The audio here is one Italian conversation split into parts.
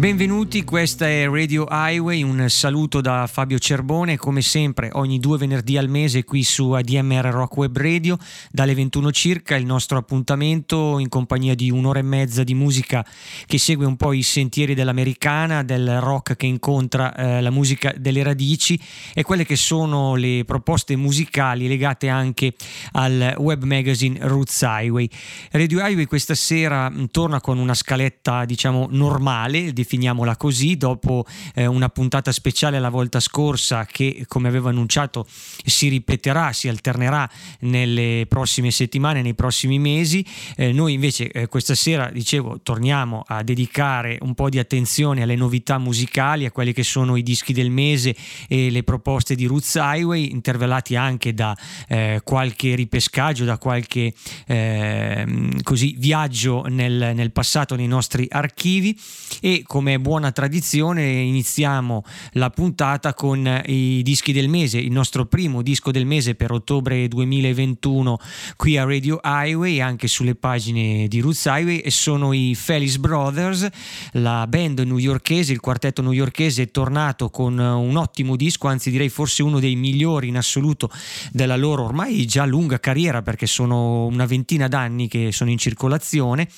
Benvenuti, questa è Radio Highway, un saluto da Fabio Cerbone, come sempre ogni due venerdì al mese qui su ADMR Rock Web Radio, dalle 21 circa il nostro appuntamento in compagnia di un'ora e mezza di musica che segue un po' i sentieri dell'americana, del rock che incontra eh, la musica delle radici e quelle che sono le proposte musicali legate anche al web magazine Roots Highway. Radio Highway questa sera mh, torna con una scaletta diciamo normale, definiamola così, dopo eh, una puntata speciale la volta scorsa che come avevo annunciato si ripeterà, si alternerà nelle prossime settimane, nei prossimi mesi. Eh, noi invece eh, questa sera, dicevo, torniamo a dedicare un po' di attenzione alle novità musicali, a quelli che sono i dischi del mese e le proposte di Roots Highway, intervellati anche da eh, qualche ripescaggio, da qualche ehm, così viaggio nel, nel passato nei nostri archivi e come buona tradizione iniziamo la puntata con i dischi del mese, il nostro primo disco del mese per ottobre 2021 qui a Radio Highway, anche sulle pagine di Roots Highway e sono i Felix Brothers, la band newyorkese, il quartetto newyorkese è tornato con un ottimo disco, anzi direi forse uno dei migliori in assoluto della loro ormai già lunga carriera perché sono una ventina d'anni che sono in circolazione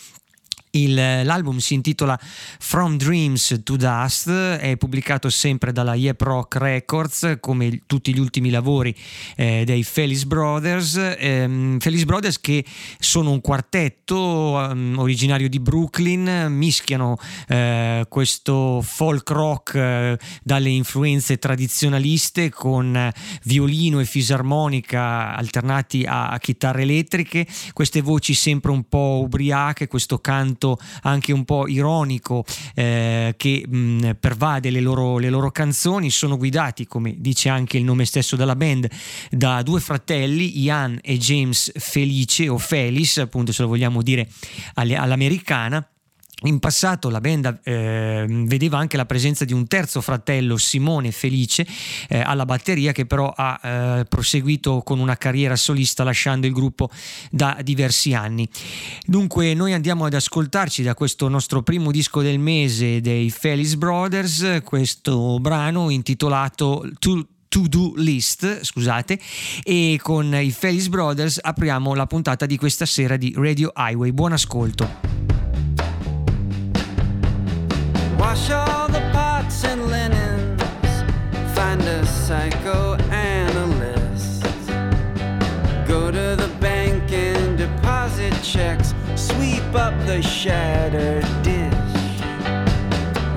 l'album si intitola From Dreams to Dust, è pubblicato sempre dalla Yep Rock Records come tutti gli ultimi lavori eh, dei Felice Brothers. Eh, Felice Brothers che sono un quartetto um, originario di Brooklyn, mischiano eh, questo folk rock eh, dalle influenze tradizionaliste con violino e fisarmonica alternati a, a chitarre elettriche, queste voci sempre un po' ubriache, questo canto canto anche un po' ironico eh, che mh, pervade le loro, le loro canzoni, sono guidati, come dice anche il nome stesso della band, da due fratelli, Ian e James Felice o Felis, appunto se lo vogliamo dire all'americana in passato la band eh, vedeva anche la presenza di un terzo fratello, Simone Felice, eh, alla batteria che però ha eh, proseguito con una carriera solista lasciando il gruppo da diversi anni. Dunque noi andiamo ad ascoltarci da questo nostro primo disco del mese dei Felis Brothers, questo brano intitolato To to-do list, scusate, e con i Felis Brothers apriamo la puntata di questa sera di Radio Highway. Buon ascolto. The shattered dish.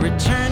Return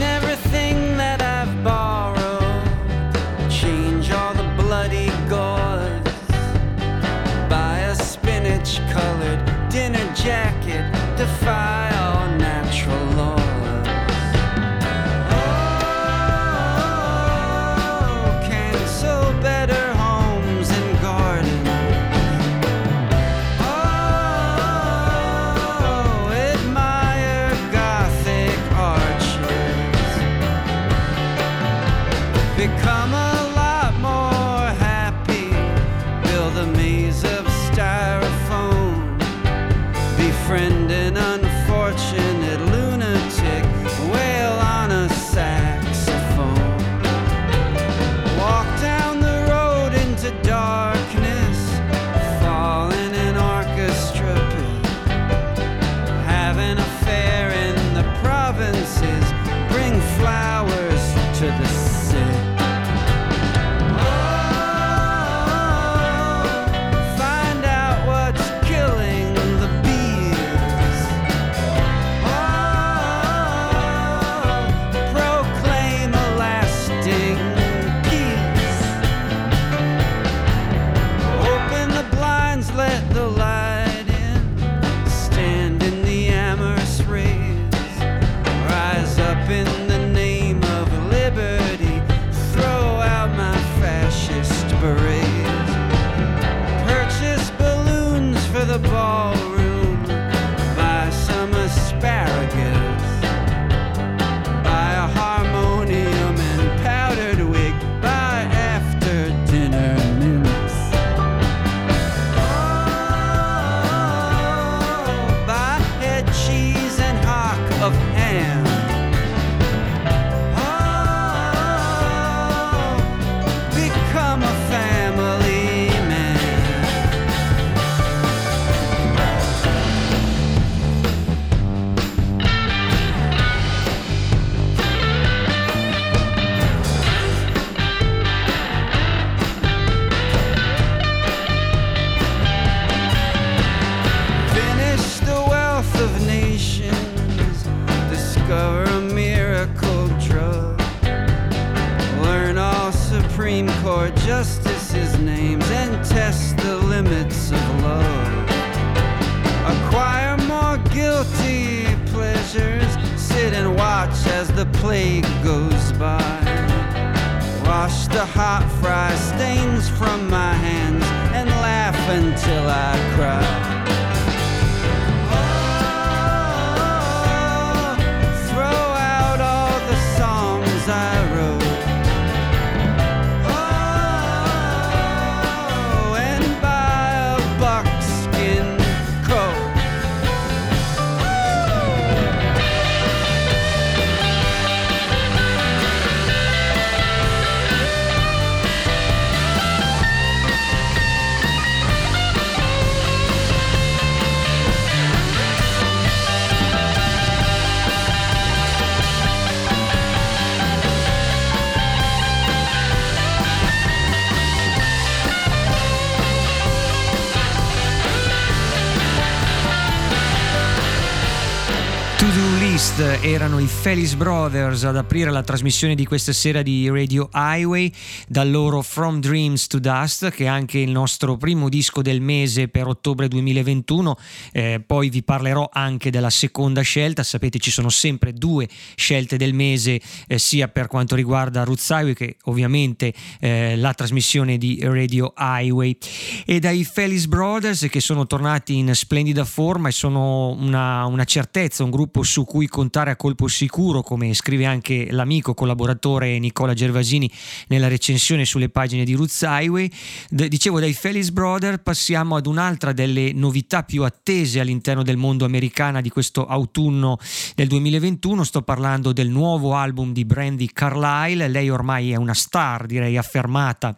Felis Brothers ad aprire la trasmissione di questa sera di Radio Highway dal loro From Dreams to Dust che è anche il nostro primo disco del mese per ottobre 2021 eh, poi vi parlerò anche della seconda scelta. Sapete ci sono sempre due scelte del mese eh, sia per quanto riguarda Roots Highway che ovviamente eh, la trasmissione di Radio Highway. E dai Felis Brothers che sono tornati in splendida forma e sono una, una certezza un gruppo su cui contare a colpo sicuro, come scrive anche l'amico collaboratore Nicola Gervasini nella recensione sulle pagine di Roots Highway. D- dicevo, dai Felix Brother passiamo ad un'altra delle novità più attese all'interno del mondo americana di questo autunno del 2021. Sto parlando del nuovo album di Brandy Carlyle. Lei ormai è una star, direi affermata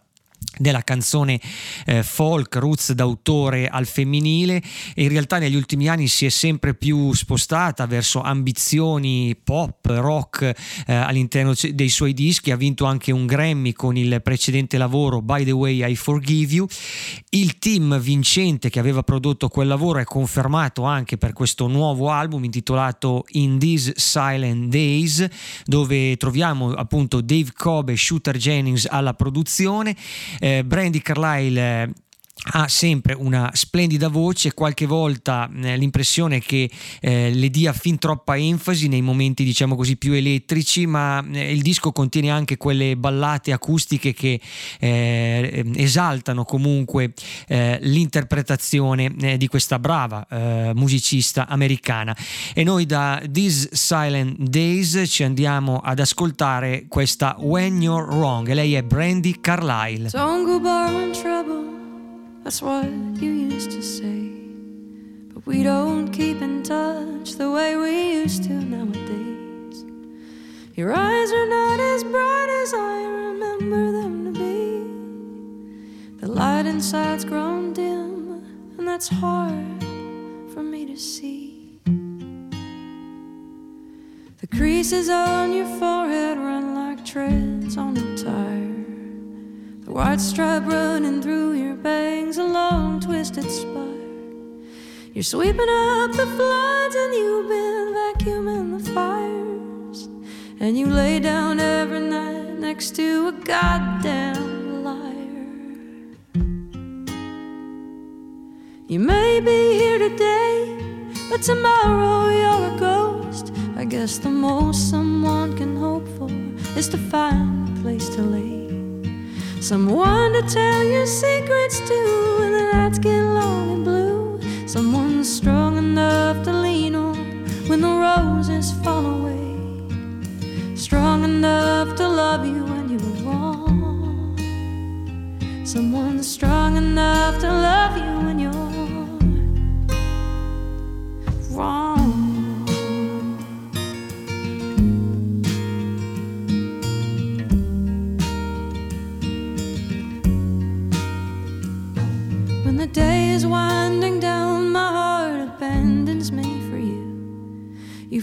della canzone eh, folk roots d'autore al femminile. E in realtà negli ultimi anni si è sempre più spostata verso ambizioni pop, rock eh, all'interno dei suoi dischi, ha vinto anche un Grammy con il precedente lavoro By the Way I Forgive You. Il team vincente che aveva prodotto quel lavoro è confermato anche per questo nuovo album intitolato In These Silent Days dove troviamo appunto Dave Cobb e Shooter Jennings alla produzione eh, Brandy Carlyle eh, ha sempre una splendida voce, qualche volta eh, l'impressione che eh, le dia fin troppa enfasi nei momenti diciamo così più elettrici, ma eh, il disco contiene anche quelle ballate acustiche che eh, esaltano comunque eh, l'interpretazione eh, di questa brava musicista americana. E noi da These Silent Days ci andiamo ad ascoltare questa When You're Wrong, lei è Brandy Carlyle. Don't go. That's what you used to say. But we don't keep in touch the way we used to nowadays. Your eyes are not as bright as I remember them to be. The light inside's grown dim, and that's hard for me to see. The creases on your forehead run like treads on a tire. The white stripe running through your bangs, a long twisted spire. You're sweeping up the floods and you've been vacuuming the fires. And you lay down every night next to a goddamn liar. You may be here today, but tomorrow you're a ghost. I guess the most someone can hope for is to find a place to lay. Someone to tell your secrets to when the nights get long and blue. Someone strong enough to lean on when the roses fall away. Strong enough to love you when you're wrong. Someone strong enough to love you when you're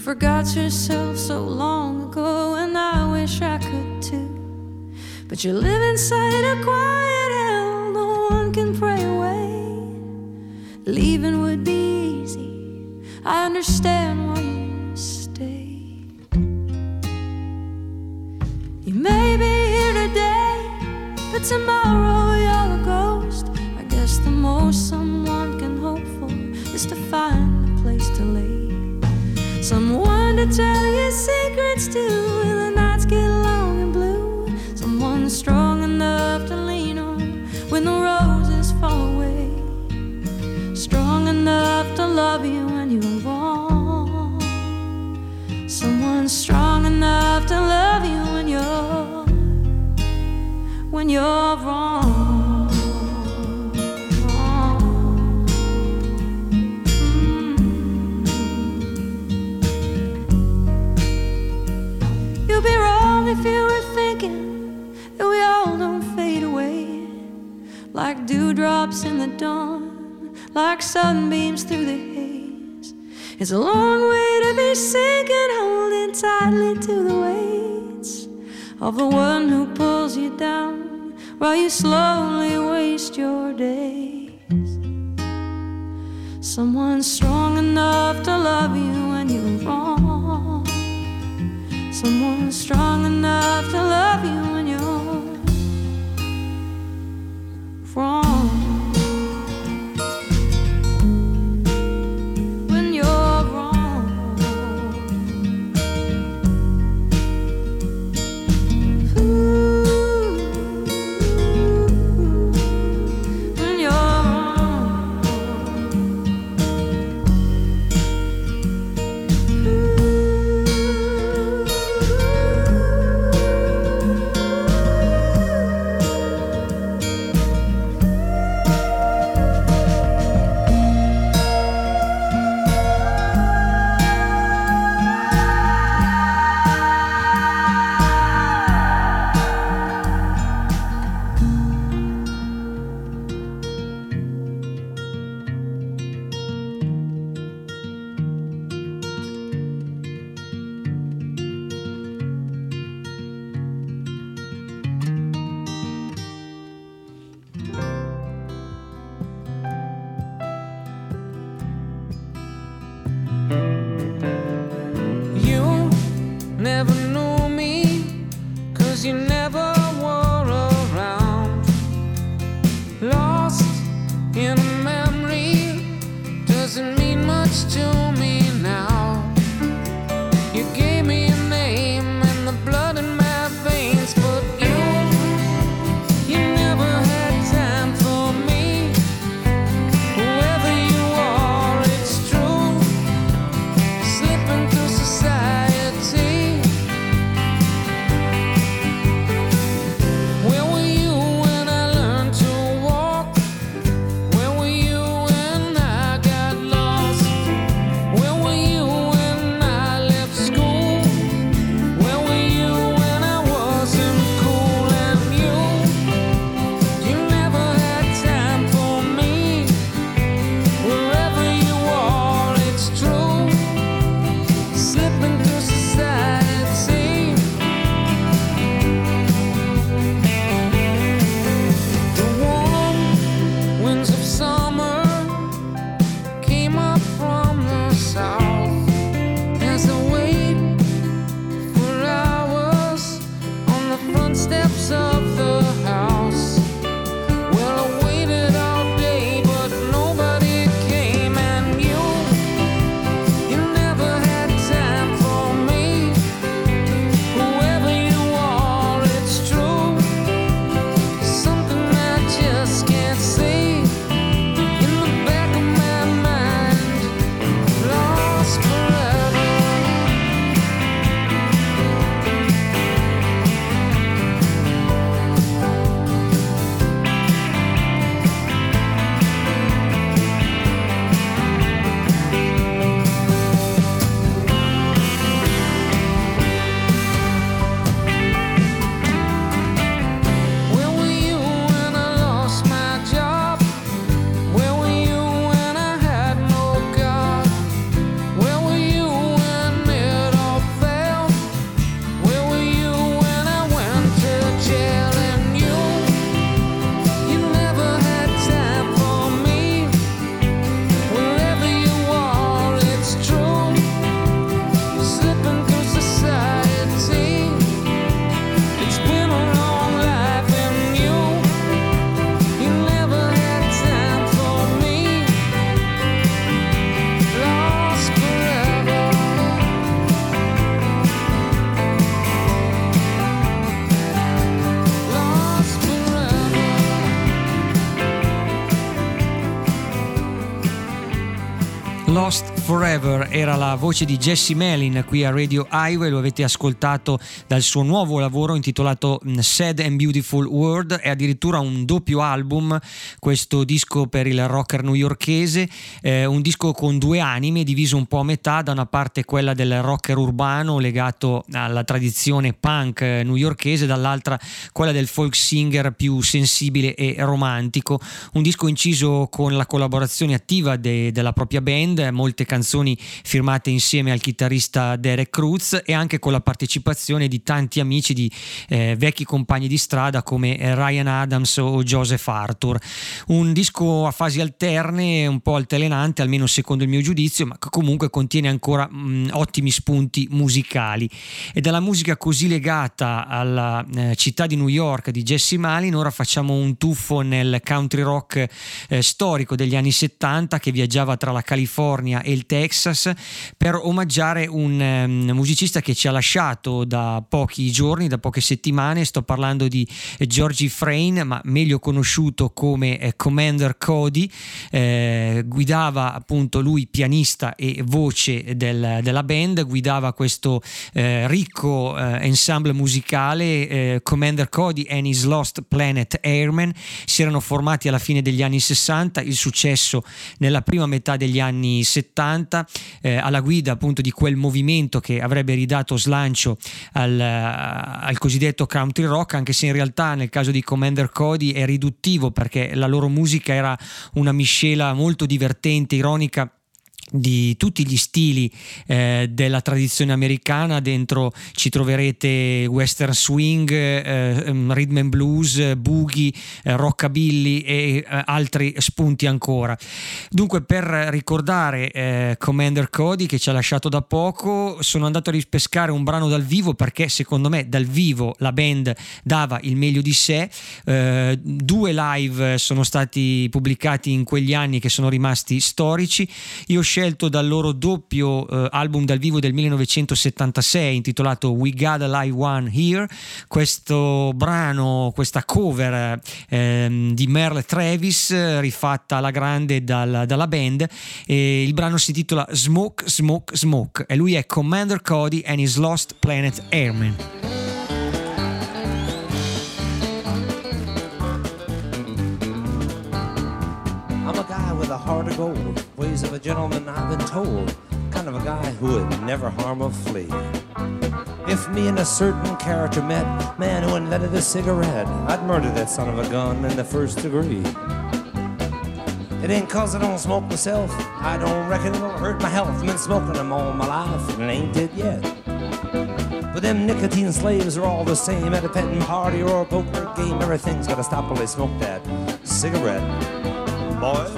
forgot yourself so long ago, and I wish I could too. But you live inside a quiet hell no one can pray away. Leaving would be easy. I understand why you stay. You may be here today, but tomorrow you're a ghost. I guess the most someone can hope for is to find a place to lay. To tell your secrets to when the nights get long and blue. Someone strong in the dawn, like sunbeams through the haze. It's a long way to be sinking, holding tightly to the weights of the one who pulls you down while you slowly waste your days. Someone strong enough to love you when you're wrong. Someone strong enough to love you when you're wrong. Forever era la voce di Jesse Mellin qui a Radio Highway, lo avete ascoltato dal suo nuovo lavoro intitolato mm, Sad and Beautiful World e addirittura un doppio album, questo disco per il rocker newyorkese, eh, un disco con due anime diviso un po' a metà, da una parte quella del rocker urbano legato alla tradizione punk newyorkese, dall'altra quella del folk singer più sensibile e romantico, un disco inciso con la collaborazione attiva de- della propria band, molte canzoni firmate insieme al chitarrista Derek Cruz e anche con la partecipazione di tanti amici di eh, vecchi compagni di strada come Ryan Adams o Joseph Arthur. Un disco a fasi alterne, un po' altalenante, almeno secondo il mio giudizio, ma che comunque contiene ancora mh, ottimi spunti musicali. E dalla musica così legata alla eh, città di New York di Jesse Malin, ora facciamo un tuffo nel country rock eh, storico degli anni 70 che viaggiava tra la California e il Texas per omaggiare un um, musicista che ci ha lasciato da pochi giorni, da poche settimane. Sto parlando di Georgie Frayne, ma meglio conosciuto come eh, Commander Cody. Eh, guidava appunto lui pianista e voce del, della band, guidava questo eh, ricco eh, ensemble musicale eh, Commander Cody and His Lost Planet Airmen. Si erano formati alla fine degli anni 60, il successo nella prima metà degli anni 70 eh, alla guida appunto di quel movimento che avrebbe ridato slancio al, al, cosiddetto country rock anche se in realtà nel caso di Commander Cody è riduttivo perché la loro musica era una miscela molto divertente, ironica di tutti gli stili eh, della tradizione americana. Dentro ci troverete western swing eh, ehm, rhythm and blues boogie eh, rockabilly e eh, altri spunti ancora. Dunque per ricordare eh, Commander Cody che ci ha lasciato da poco sono andato a rispescare un brano dal vivo perché secondo me dal vivo la band dava il meglio di sé. Eh, due live sono stati pubblicati in quegli anni che sono rimasti storici. Io scelto dal loro doppio eh, album dal vivo del 1976 intitolato We Got a Live One Here. Questo brano, questa cover eh, di Merle Travis rifatta alla grande dal, dalla band e il brano si intitola Smoke, Smoke, Smoke e lui è Commander Cody and his Lost Planet Airman. With a heart of gold. ways of a gentleman I've been told, kind of a guy who would never harm a flea. If me and a certain character met, man who invented a cigarette, I'd murder that son of a gun in the first degree. It ain't cause I don't smoke myself, I don't reckon it'll hurt my health. I've been smoking them all my life, and it ain't dead yet. But them nicotine slaves are all the same at a petting party or a poker game. Everything's gotta stop while they smoke that cigarette. Boys,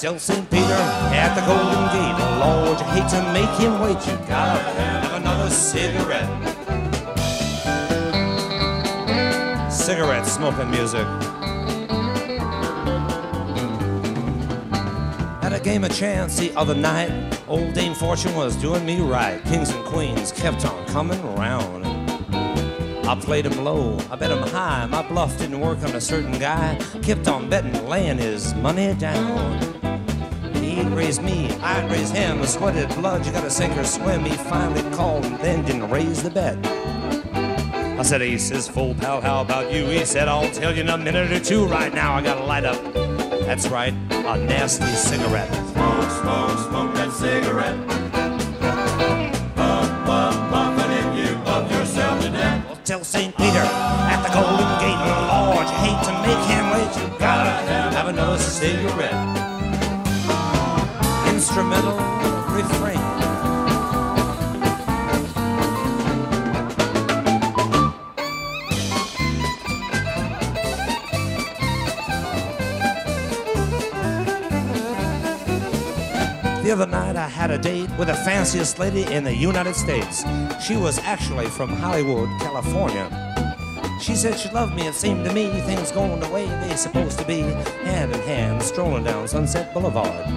Tell St. Peter at the Golden Gate, Lord, you hate to make him wait. You gotta have another cigarette. Cigarette smoking music. At a game of chance the other night, old Dame Fortune was doing me right. Kings and queens kept on coming around. I played him low, I bet him high. My bluff didn't work on a certain guy. Kept on betting, laying his money down. He'd raise me, I'd raise him. A sweated blood, you gotta sink or swim. He finally called and then didn't raise the bet. I said, Ace is full pal, how about you? He said, I'll tell you in a minute or two. Right now, I gotta light up. That's right, a nasty cigarette. Smoke, smoke, smoke that cigarette. Puff, puff, puff, and if you puff yourself to death. Well, tell St. Peter at the Golden Gate, Lord, you hate to make him wait. You gotta have another cigarette. The other night I had a date with the fanciest lady in the United States. She was actually from Hollywood, California. She said she loved me. It seemed to me things going the way they supposed to be, hand in hand, strolling down Sunset Boulevard.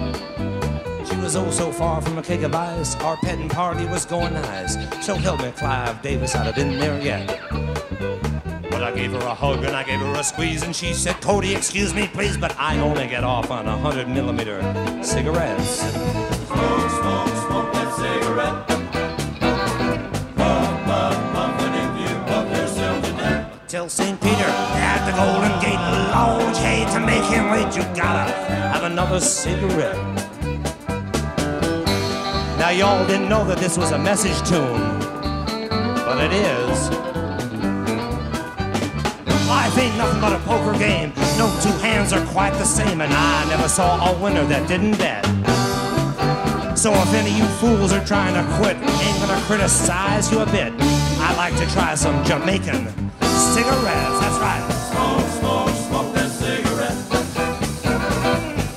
She was oh so far from a cake of ice. Our petting party was going nice. So help me, Clive Davis, I'd have been there yet. But I gave her a hug and I gave her a squeeze, and she said, Cody, excuse me, please, but I only get off on a hundred millimeter cigarettes. Till St. Peter at the Golden Gate Lord, hate to make him wait, you gotta have another cigarette. Now, y'all didn't know that this was a message tune, but it is. Life ain't nothing but a poker game. No two hands are quite the same, and I never saw a winner that didn't bet. So if any of you fools are trying to quit, ain't gonna criticize you a bit. I'd like to try some Jamaican cigarettes. That's right. Smoke, smoke, smoke that cigarette.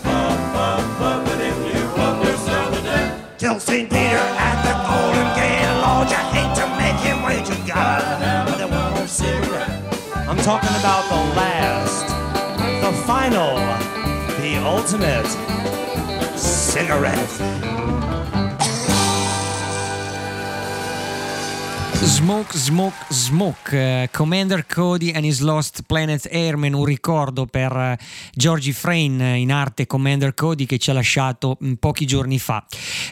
Puff, puff, puff, and if you puff yourself to death. Till St. Peter at the Golden Gate. Lord, you hate to make him wait. You gotta have the one more cigarette. I'm talking about the last, the final, the ultimate cigarette. Smoke, Smoke, Smoke, eh, Commander Cody and his Lost Planet Airman, un ricordo per eh, Georgie Frayne, eh, in arte Commander Cody, che ci ha lasciato mm, pochi giorni fa.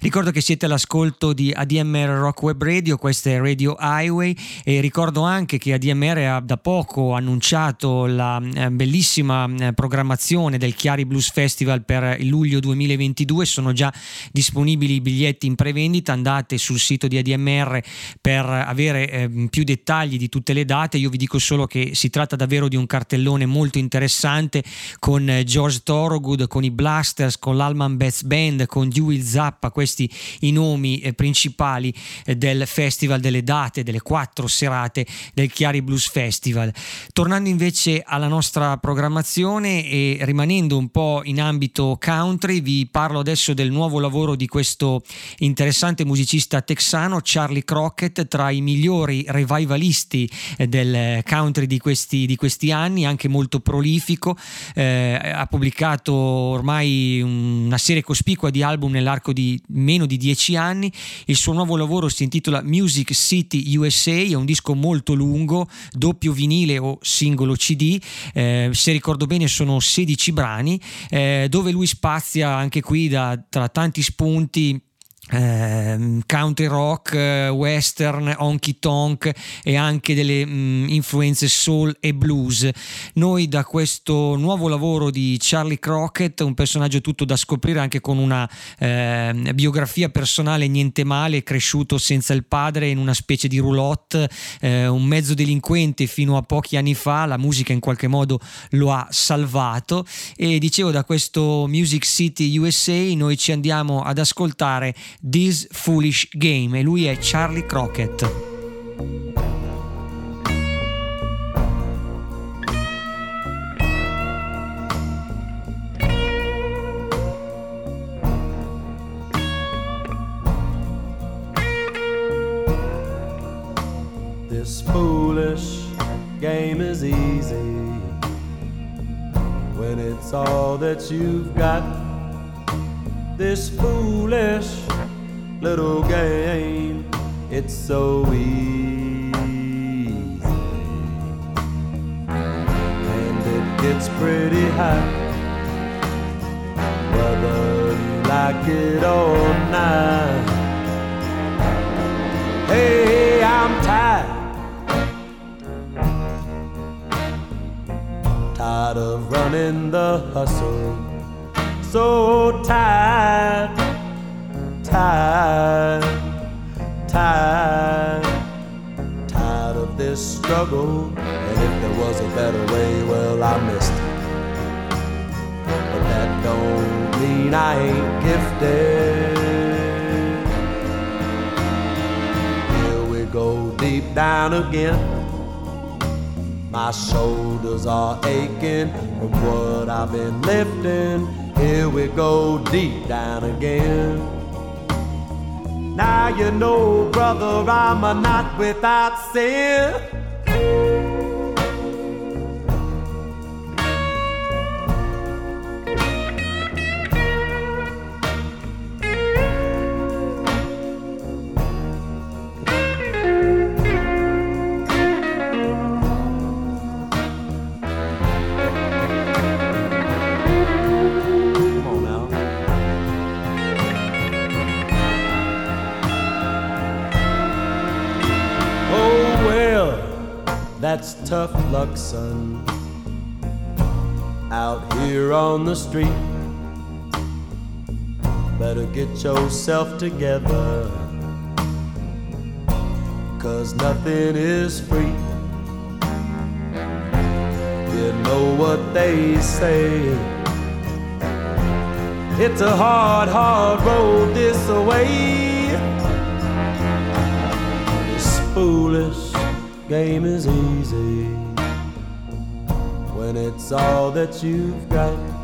Ricordo che siete all'ascolto di ADMR Rock Web Radio, questa è Radio Highway e ricordo anche che ADMR ha da poco annunciato la bellissima eh, programmazione del Chiari Blues Festival per luglio 2022, sono già disponibili i biglietti in prevendita, andate sul sito di ADMR per avere eh, più dettagli di tutte le date, io vi dico solo che si tratta davvero di un cartellone molto interessante con eh, George Thorogood, con i Blasters, con l'Alman Beth Band, con Dewey Zappa, questi i nomi eh, principali eh, del festival, delle date, delle quattro serate del Chiari Blues Festival. Tornando invece alla nostra programmazione e rimanendo un po' in ambito country, vi parlo adesso del nuovo lavoro di questo interessante musicista texano, Charlie Crockett, tra i migliori revivalisti eh, del country di questi, di questi anni, anche molto prolifico, eh, ha pubblicato ormai una serie cospicua di album nell'arco di meno di dieci anni, il suo nuovo lavoro si intitola Music City USA, è un disco molto lungo, doppio vinile o singolo CD, eh, se ricordo bene sono 16 brani, eh, dove lui spazia anche qui da, tra tanti spunti country rock, eh, western, honky tonk e anche delle mh, influenze soul e blues. Noi da questo nuovo lavoro di Charlie Crockett, un personaggio tutto da scoprire anche con una eh, biografia personale niente male, cresciuto senza il padre in una specie di roulotte, eh, un mezzo delinquente fino a pochi anni fa, la musica in qualche modo lo ha salvato e dicevo da questo Music City USA noi ci andiamo ad ascoltare This Foolish Game e lui è Charlie Crockett. This foolish game is easy when it's all that you've got. This foolish little game, it's so easy. And it gets pretty hot, whether you like it or not. Hey, I'm tired. Tired of running the hustle. So tired, tired, tired, tired of this struggle. And if there was a better way, well, I missed it. But that don't mean I ain't gifted. Here we go deep down again. My shoulders are aching from what I've been lifting. Here we go deep down again. Now you know, brother, I'm a not without sin. Luck, son. Out here on the street, better get yourself together. Cause nothing is free. You know what they say. It's a hard, hard road this way. This foolish game is easy when it's all that you've got.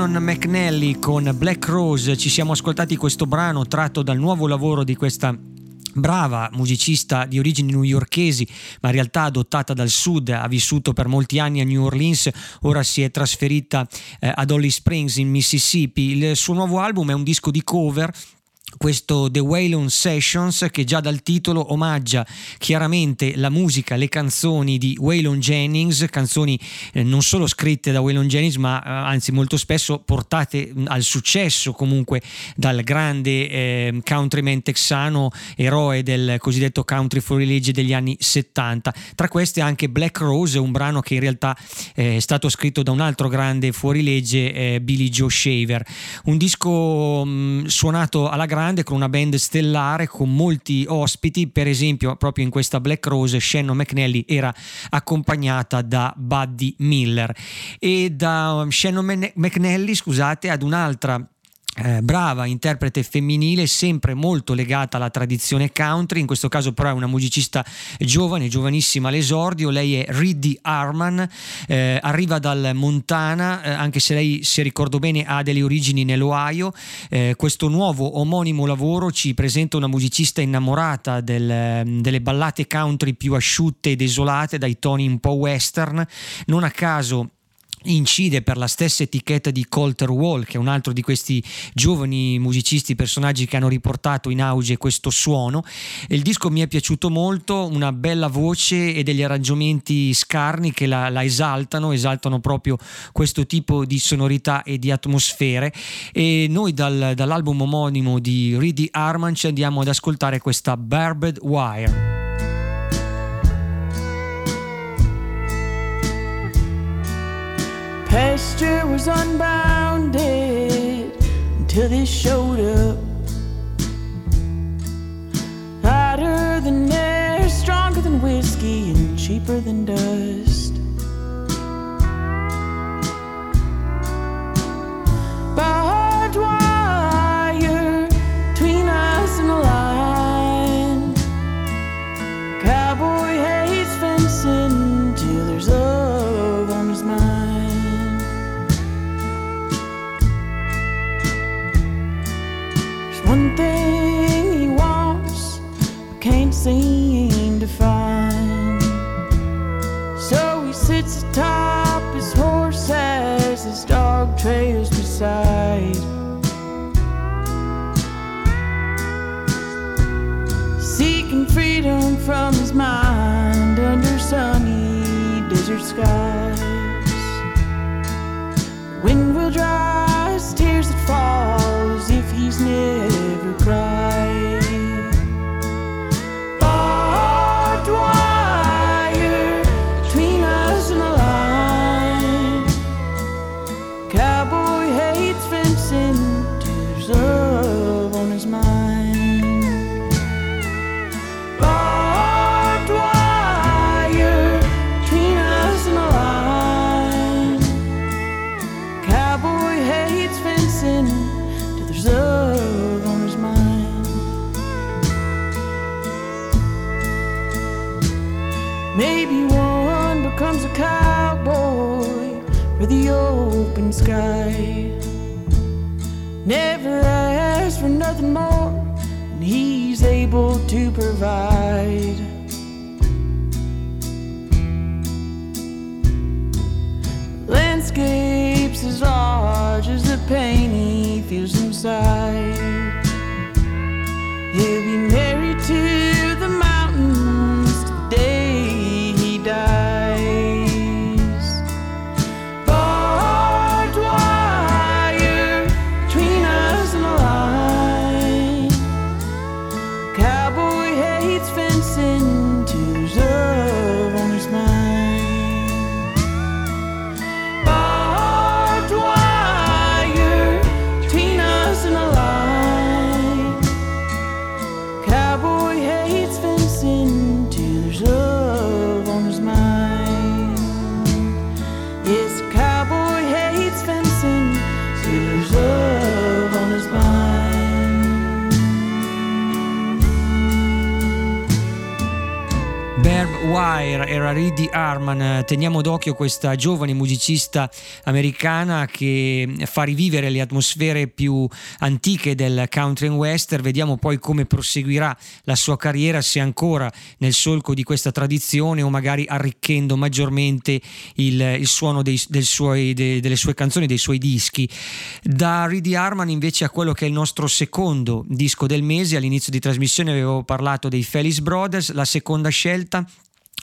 Shannon McNally con Black Rose ci siamo ascoltati questo brano tratto dal nuovo lavoro di questa brava musicista di origini newyorkesi, ma in realtà adottata dal sud, ha vissuto per molti anni a New Orleans, ora si è trasferita eh, ad Holly Springs in Mississippi. Il suo nuovo album è un disco di cover questo The Waylon Sessions che già dal titolo omaggia chiaramente la musica, le canzoni di Waylon Jennings, canzoni eh, non solo scritte da Waylon Jennings ma eh, anzi molto spesso portate mh, al successo comunque dal grande eh, countryman texano, eroe del cosiddetto country religion degli anni 70. Tra queste anche Black Rose, un brano che in realtà eh, è stato scritto da un altro grande fuorilegge, eh, Billy Joe Shaver. Un disco mh, suonato alla grande con una band stellare con molti ospiti, per esempio proprio in questa Black Rose Shannon McNally era accompagnata da Buddy Miller. E da Shannon McNally, scusate, ad un'altra eh, brava interprete femminile, sempre molto legata alla tradizione country, in questo caso però è una musicista giovane, giovanissima all'esordio, lei è Riddy Harman, eh, arriva dal Montana, eh, anche se lei se ricordo bene ha delle origini nell'Ohio, eh, questo nuovo omonimo lavoro ci presenta una musicista innamorata del, delle ballate country più asciutte e desolate dai toni un po' western, non a caso incide per la stessa etichetta di Colter Wall, che è un altro di questi giovani musicisti, personaggi che hanno riportato in auge questo suono. Il disco mi è piaciuto molto, una bella voce e degli arrangiamenti scarni che la, la esaltano, esaltano proprio questo tipo di sonorità e di atmosfere. E noi dal, dall'album omonimo di Reedy Harman ci andiamo ad ascoltare questa Barbed Wire. Pasture was unbounded until they showed up. Hotter than air, stronger than whiskey, and cheaper than dust. Barbed one thing he wants, but can't seem to find. So he sits atop his horse as his dog trails beside. Seeking freedom from his mind cry. side. Era Riddy Harman. Teniamo d'occhio questa giovane musicista americana che fa rivivere le atmosfere più antiche del country and western. Vediamo poi come proseguirà la sua carriera, se ancora nel solco di questa tradizione o magari arricchendo maggiormente il, il suono dei, del suoi- de- delle sue canzoni, dei suoi dischi. Da Riddy Harman invece a quello che è il nostro secondo disco del mese. All'inizio di trasmissione avevo parlato dei Fellis Brothers, la seconda scelta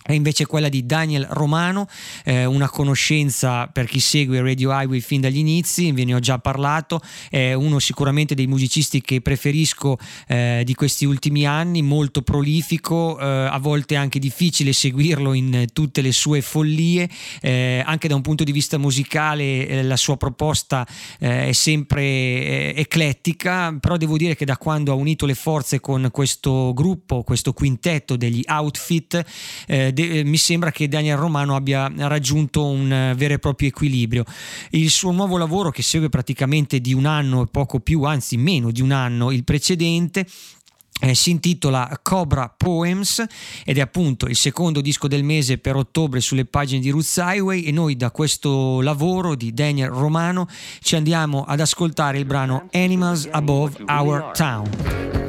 è invece quella di Daniel Romano, eh, una conoscenza per chi segue Radio Highway fin dagli inizi, ve ne ho già parlato, è uno sicuramente dei musicisti che preferisco eh, di questi ultimi anni, molto prolifico, eh, a volte anche difficile seguirlo in tutte le sue follie, eh, anche da un punto di vista musicale eh, la sua proposta eh, è sempre eclettica, però devo dire che da quando ha unito le forze con questo gruppo, questo quintetto degli Outfit, de- eh, mi sembra che Daniel Romano abbia raggiunto un eh, vero e proprio equilibrio. Il suo nuovo lavoro, che segue praticamente di un anno e poco più, anzi meno di un anno il precedente, eh, si intitola Cobra Poems ed è appunto il secondo disco del mese per ottobre sulle pagine di Roots Highway e noi da questo lavoro di Daniel Romano ci andiamo ad ascoltare il brano Animals Above Our Town.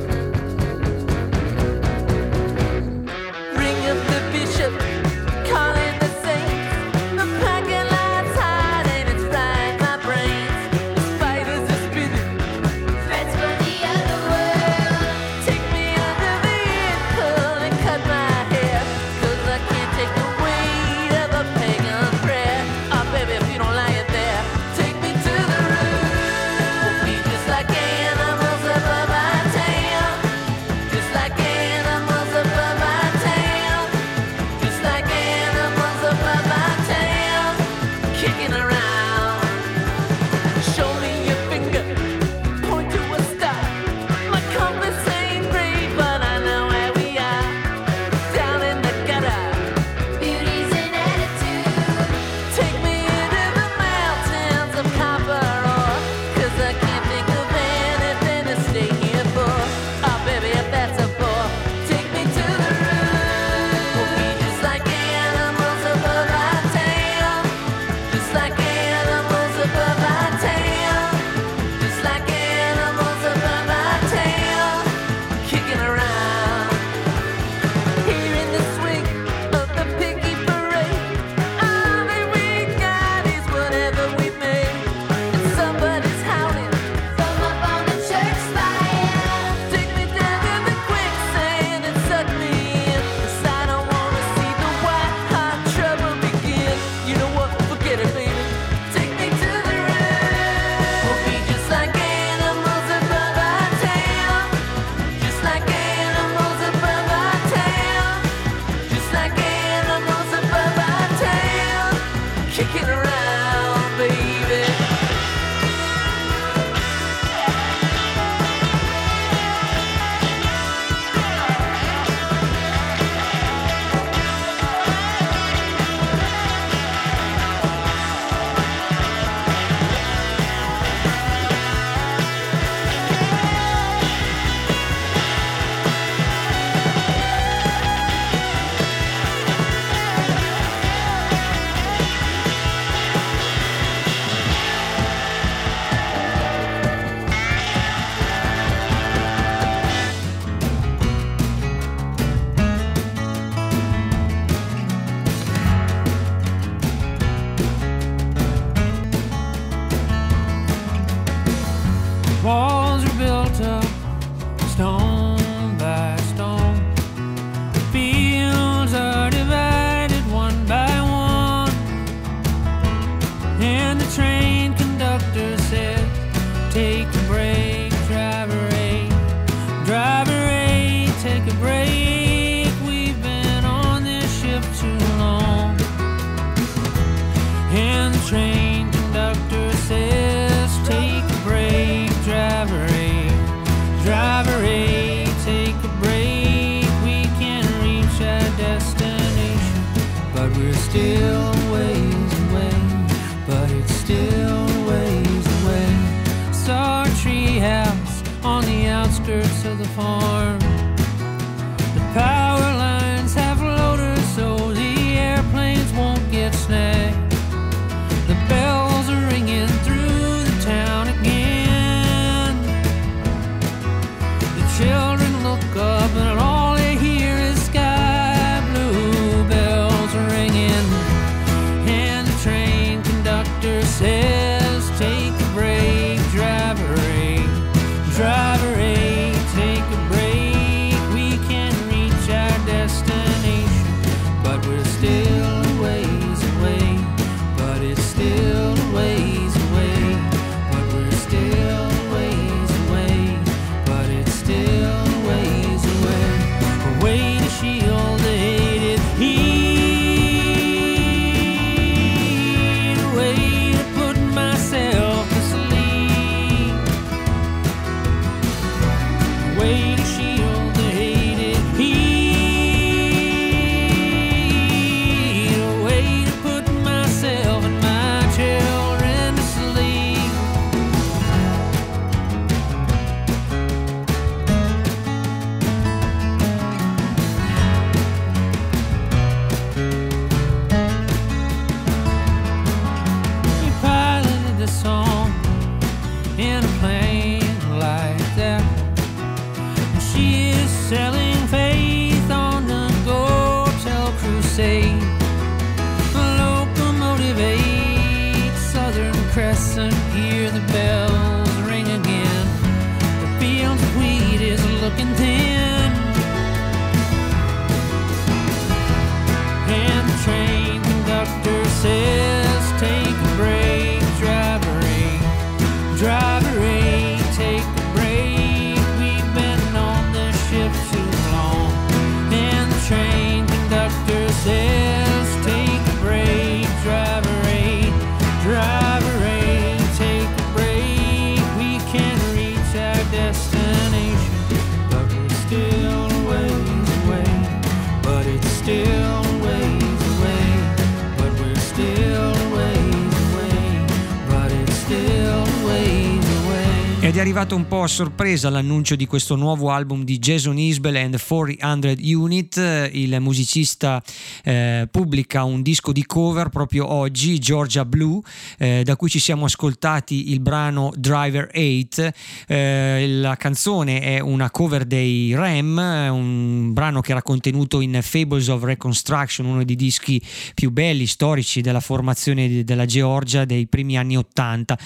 A sorpresa l'annuncio di questo nuovo album di Jason Isbell and the 400 Unit. Il musicista eh, pubblica un disco di cover proprio oggi, Georgia Blue, eh, da cui ci siamo ascoltati il brano Driver 8. Eh, la canzone è una cover dei Ram, un brano che era contenuto in Fables of Reconstruction, uno dei dischi più belli, storici della formazione della Georgia dei primi anni 80.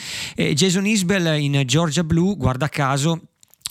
Jason Isbell in Georgia Blue, guarda caso,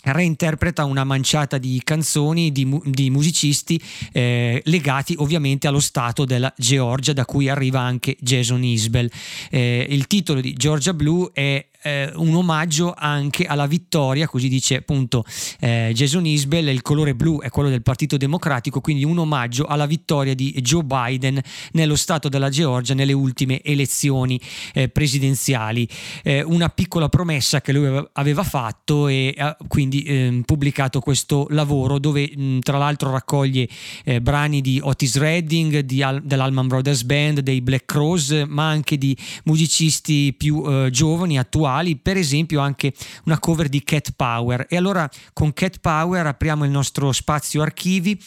reinterpreta una manciata di canzoni di, di musicisti eh, legati ovviamente allo stato della Georgia da cui arriva anche Jason Isbell. Eh, il titolo di Georgia Blue è eh, un omaggio anche alla vittoria, così dice appunto eh, Jason Isbell, il colore blu è quello del Partito Democratico, quindi un omaggio alla vittoria di Joe Biden nello Stato della Georgia nelle ultime elezioni eh, presidenziali. Eh, una piccola promessa che lui aveva fatto e ha quindi ehm, pubblicato questo lavoro dove mh, tra l'altro raccoglie eh, brani di Otis Redding, di Al- dell'Alman Brothers Band, dei Black Crows, ma anche di musicisti più eh, giovani, attuali attuali, per esempio anche una cover di Cat Power. E allora con Cat Power apriamo il nostro spazio archivi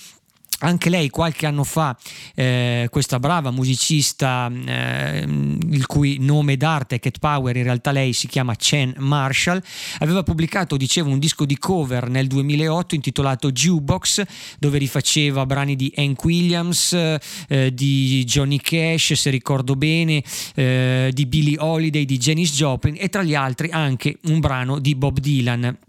anche lei qualche anno fa, eh, questa brava musicista, eh, il cui nome d'arte è Cat Power, in realtà lei si chiama Chen Marshall, aveva pubblicato, dicevo, un disco di cover nel 2008 intitolato Jukebox, dove rifaceva brani di Hank Williams, eh, di Johnny Cash, se ricordo bene, eh, di Billie Holiday, di Janis Joplin e tra gli altri anche un brano di Bob Dylan.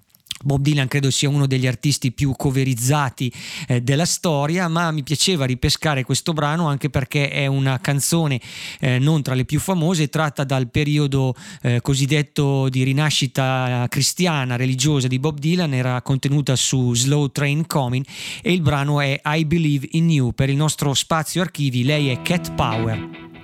Bob Dylan credo sia uno degli artisti più coverizzati eh, della storia, ma mi piaceva ripescare questo brano anche perché è una canzone eh, non tra le più famose, tratta dal periodo eh, cosiddetto di rinascita cristiana, religiosa di Bob Dylan, era contenuta su Slow Train Coming e il brano è I Believe in You. Per il nostro spazio archivi lei è Cat Power.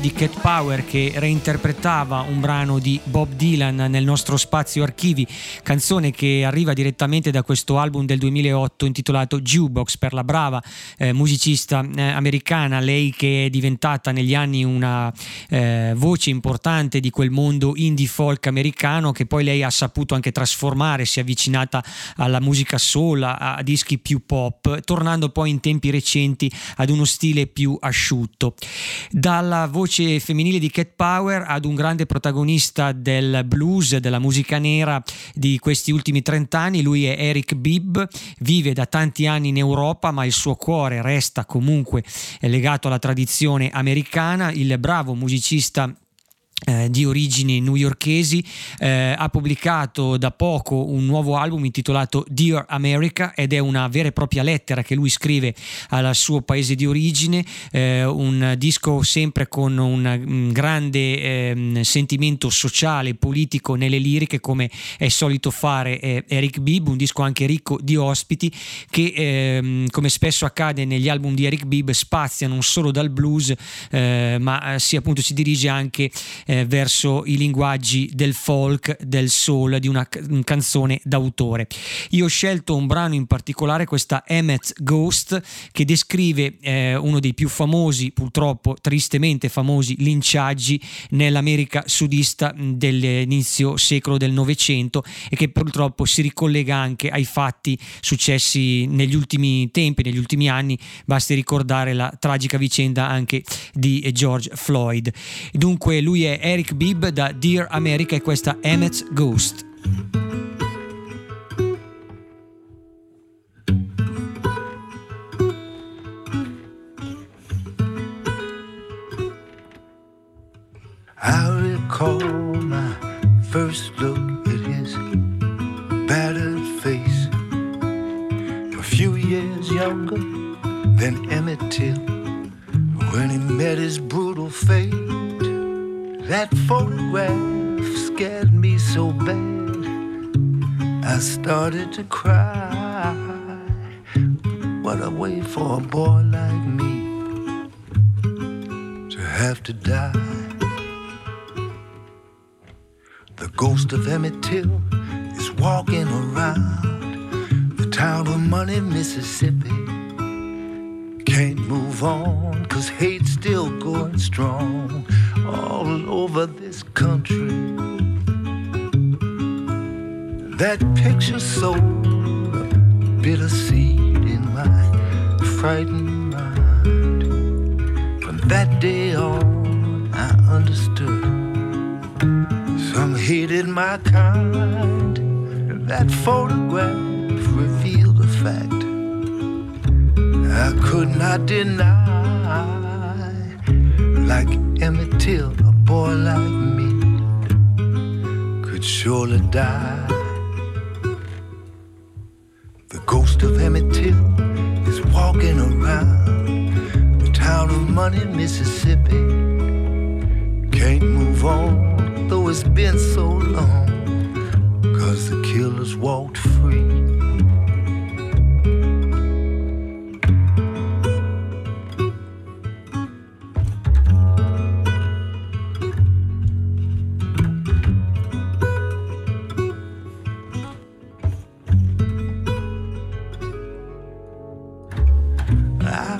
de Cat Power che reinterpretava un brano di Bob Dylan nel nostro spazio archivi, canzone che arriva direttamente da questo album del 2008 intitolato Jukebox per la brava eh, musicista eh, americana, lei che è diventata negli anni una eh, voce importante di quel mondo indie folk americano che poi lei ha saputo anche trasformare, si è avvicinata alla musica soul, a, a dischi più pop, tornando poi in tempi recenti ad uno stile più asciutto. Dalla voce femminile di Cat Power ad un grande protagonista del blues, della musica nera di questi ultimi 30 anni, lui è Eric Bibb, vive da tanti anni in Europa ma il suo cuore resta comunque legato alla tradizione americana, il bravo musicista eh, di origini newyorkesi, eh, ha pubblicato da poco un nuovo album intitolato Dear America ed è una vera e propria lettera che lui scrive al suo paese di origine, eh, un disco sempre con un, un grande ehm, sentimento sociale e politico nelle liriche come è solito fare eh, Eric Bibb, un disco anche ricco di ospiti che ehm, come spesso accade negli album di Eric Bibb spazia non solo dal blues eh, ma si appunto si dirige anche eh, verso i linguaggi del folk, del soul, di una, canzone d'autore. Io ho scelto un brano in particolare, questa Emmett Ghost, che descrive eh, uno dei più famosi, purtroppo tristemente famosi, linciaggi nell'America sudista dell'inizio secolo del Novecento e che purtroppo si ricollega anche ai fatti successi negli ultimi tempi, negli ultimi anni, basti ricordare la tragica vicenda anche di George Floyd. Dunque lui è Eric Bibb da Dear America e questa Emmett's Ghost. A few years younger than Emmett Till when he met his brutal fate. That photograph scared me so bad, I started to cry. What a way for a boy like me to have to die. The ghost of Emmett Till is walking around the town of Money, Mississippi. Can't move on, cause hate's still going strong all over this country. That picture sowed a bitter seed in my frightened mind. From that day on, I understood. Some hated my kind, that photograph revealed a fact I could not deny. Like Emmett Till, a boy like me could surely die. The ghost of Emmett Till is walking around the town of Money, Mississippi. Can't move on, though it's been so long, cause the killers walked free.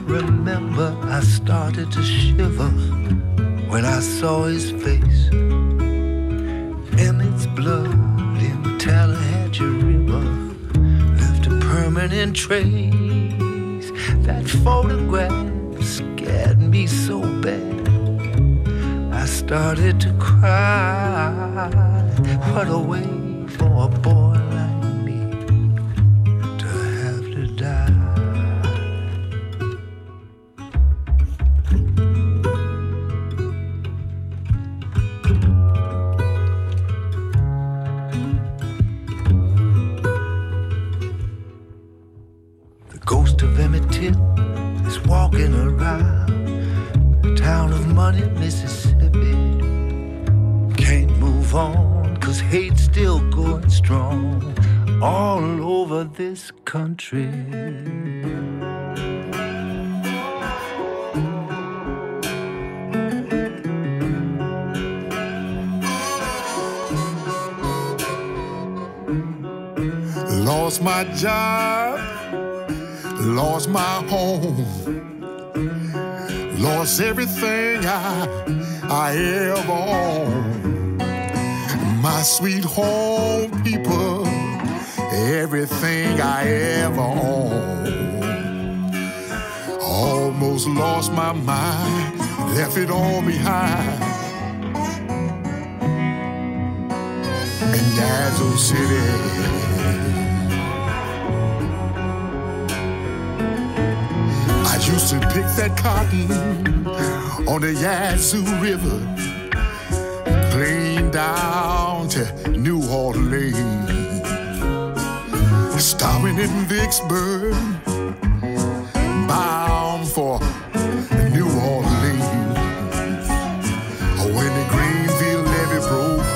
Remember I started to shiver when I saw his face. Emmett's blood in Tallahatchie River left a permanent trace. That photograph scared me so bad. I started to cry. What a way tree. Lost my job, lost my home, lost everything I, I ever owned. My sweet home everything I ever owned. Almost lost my mind, left it all behind. In Yazoo City. I used to pick that cotton on the Yazoo River, clean down to New Orleans, stopping in Vicksburg, bound for New Orleans. When the Greenville levee broke,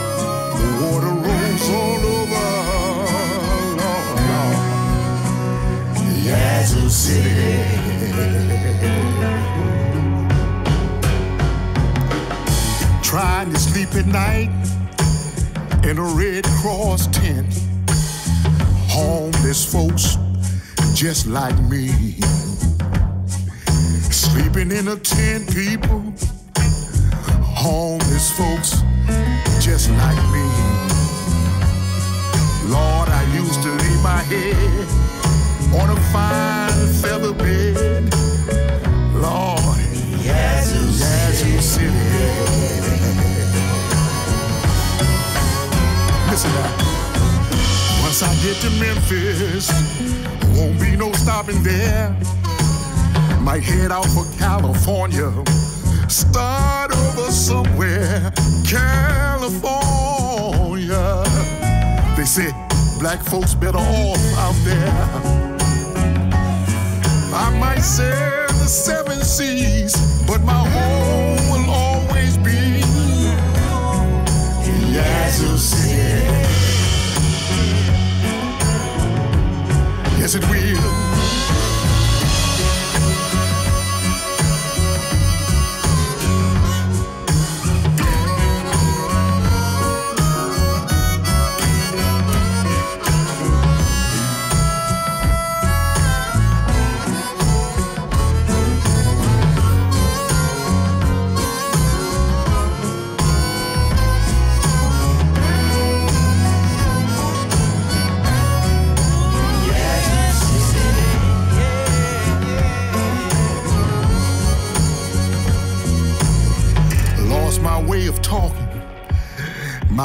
the water rose all over. Lord, Lord. Yazoo City. Trying to sleep at night in a Red Cross Homeless folks just like me. Sleeping in a tent, people. Homeless folks just like me. Lord, I used to lay my head on a fine feather bed. To Memphis, won't be no stopping there. Might head out for California. Start over somewhere, California. They say black folks better off out there. I might sail the seven seas, but my home will always be Yazoo City. Yes, it will.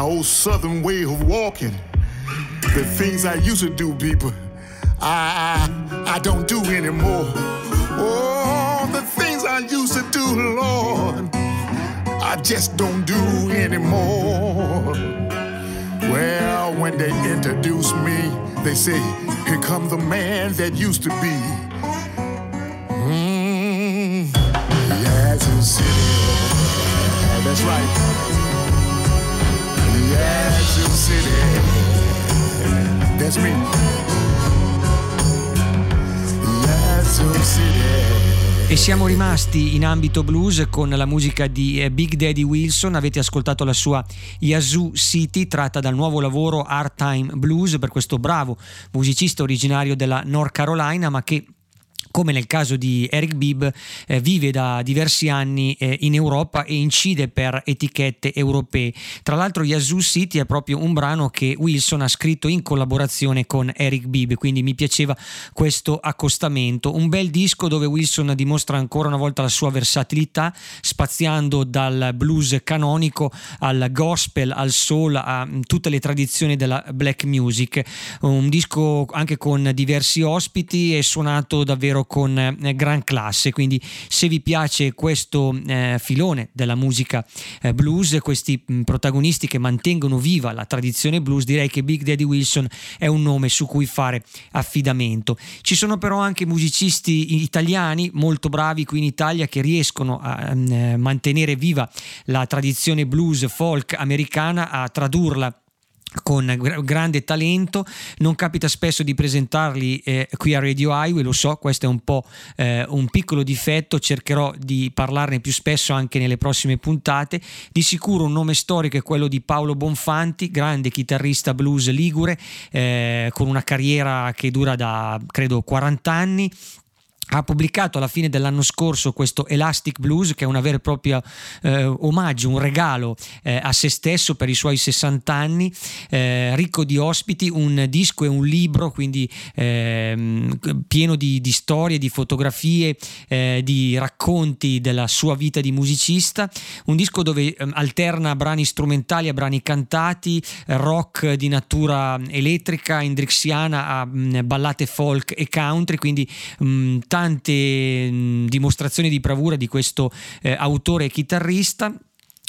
Old southern way of walking. The things I used to do, people, I, I, I don't do anymore. Oh, the things I used to do, Lord, I just don't do anymore. Well, when they introduce me, they say, Here come the man that used to be. City. That's me. E siamo rimasti in ambito blues con la musica di eh, Big Daddy Wilson, avete ascoltato la sua Yazoo City tratta dal nuovo lavoro Hard Time Blues per questo bravo musicista originario della North Carolina ma che come nel caso di Eric Bibb, eh, vive da diversi anni eh, in Europa e incide per etichette europee. Tra l'altro Yazoo City è proprio un brano che Wilson ha scritto in collaborazione con Eric Bibb, quindi mi piaceva questo accostamento. Un bel disco dove Wilson dimostra ancora una volta la sua versatilità, spaziando dal blues canonico al gospel, al soul, a mm, tutte le tradizioni della black music. Un disco anche con diversi ospiti e suonato davvero con eh, gran classe, quindi se vi piace questo eh, filone della musica eh, blues, questi mh, protagonisti che mantengono viva la tradizione blues, direi che Big Daddy Wilson è un nome su cui fare affidamento. Ci sono però anche musicisti italiani molto bravi qui in Italia che riescono a eh, mantenere viva la tradizione blues folk americana, a tradurla con grande talento, non capita spesso di presentarli eh, qui a Radio Highway, lo so, questo è un po' eh, un piccolo difetto, cercherò di parlarne più spesso anche nelle prossime puntate. Di sicuro un nome storico è quello di Paolo Bonfanti, grande chitarrista blues ligure, eh, con una carriera che dura da credo 40 anni ha pubblicato alla fine dell'anno scorso questo Elastic Blues che è una vera e propria eh, omaggio, un regalo eh, a se stesso per i suoi 60 anni, eh, ricco di ospiti, un disco e un libro, quindi ehm, pieno di, di, storie, di fotografie, eh, di racconti della sua vita di musicista, un disco dove ehm, alterna brani strumentali a brani cantati, rock di natura elettrica, indrixiana a mh, ballate folk e country, quindi mh, tante mh, dimostrazioni di bravura di questo eh, autore e chitarrista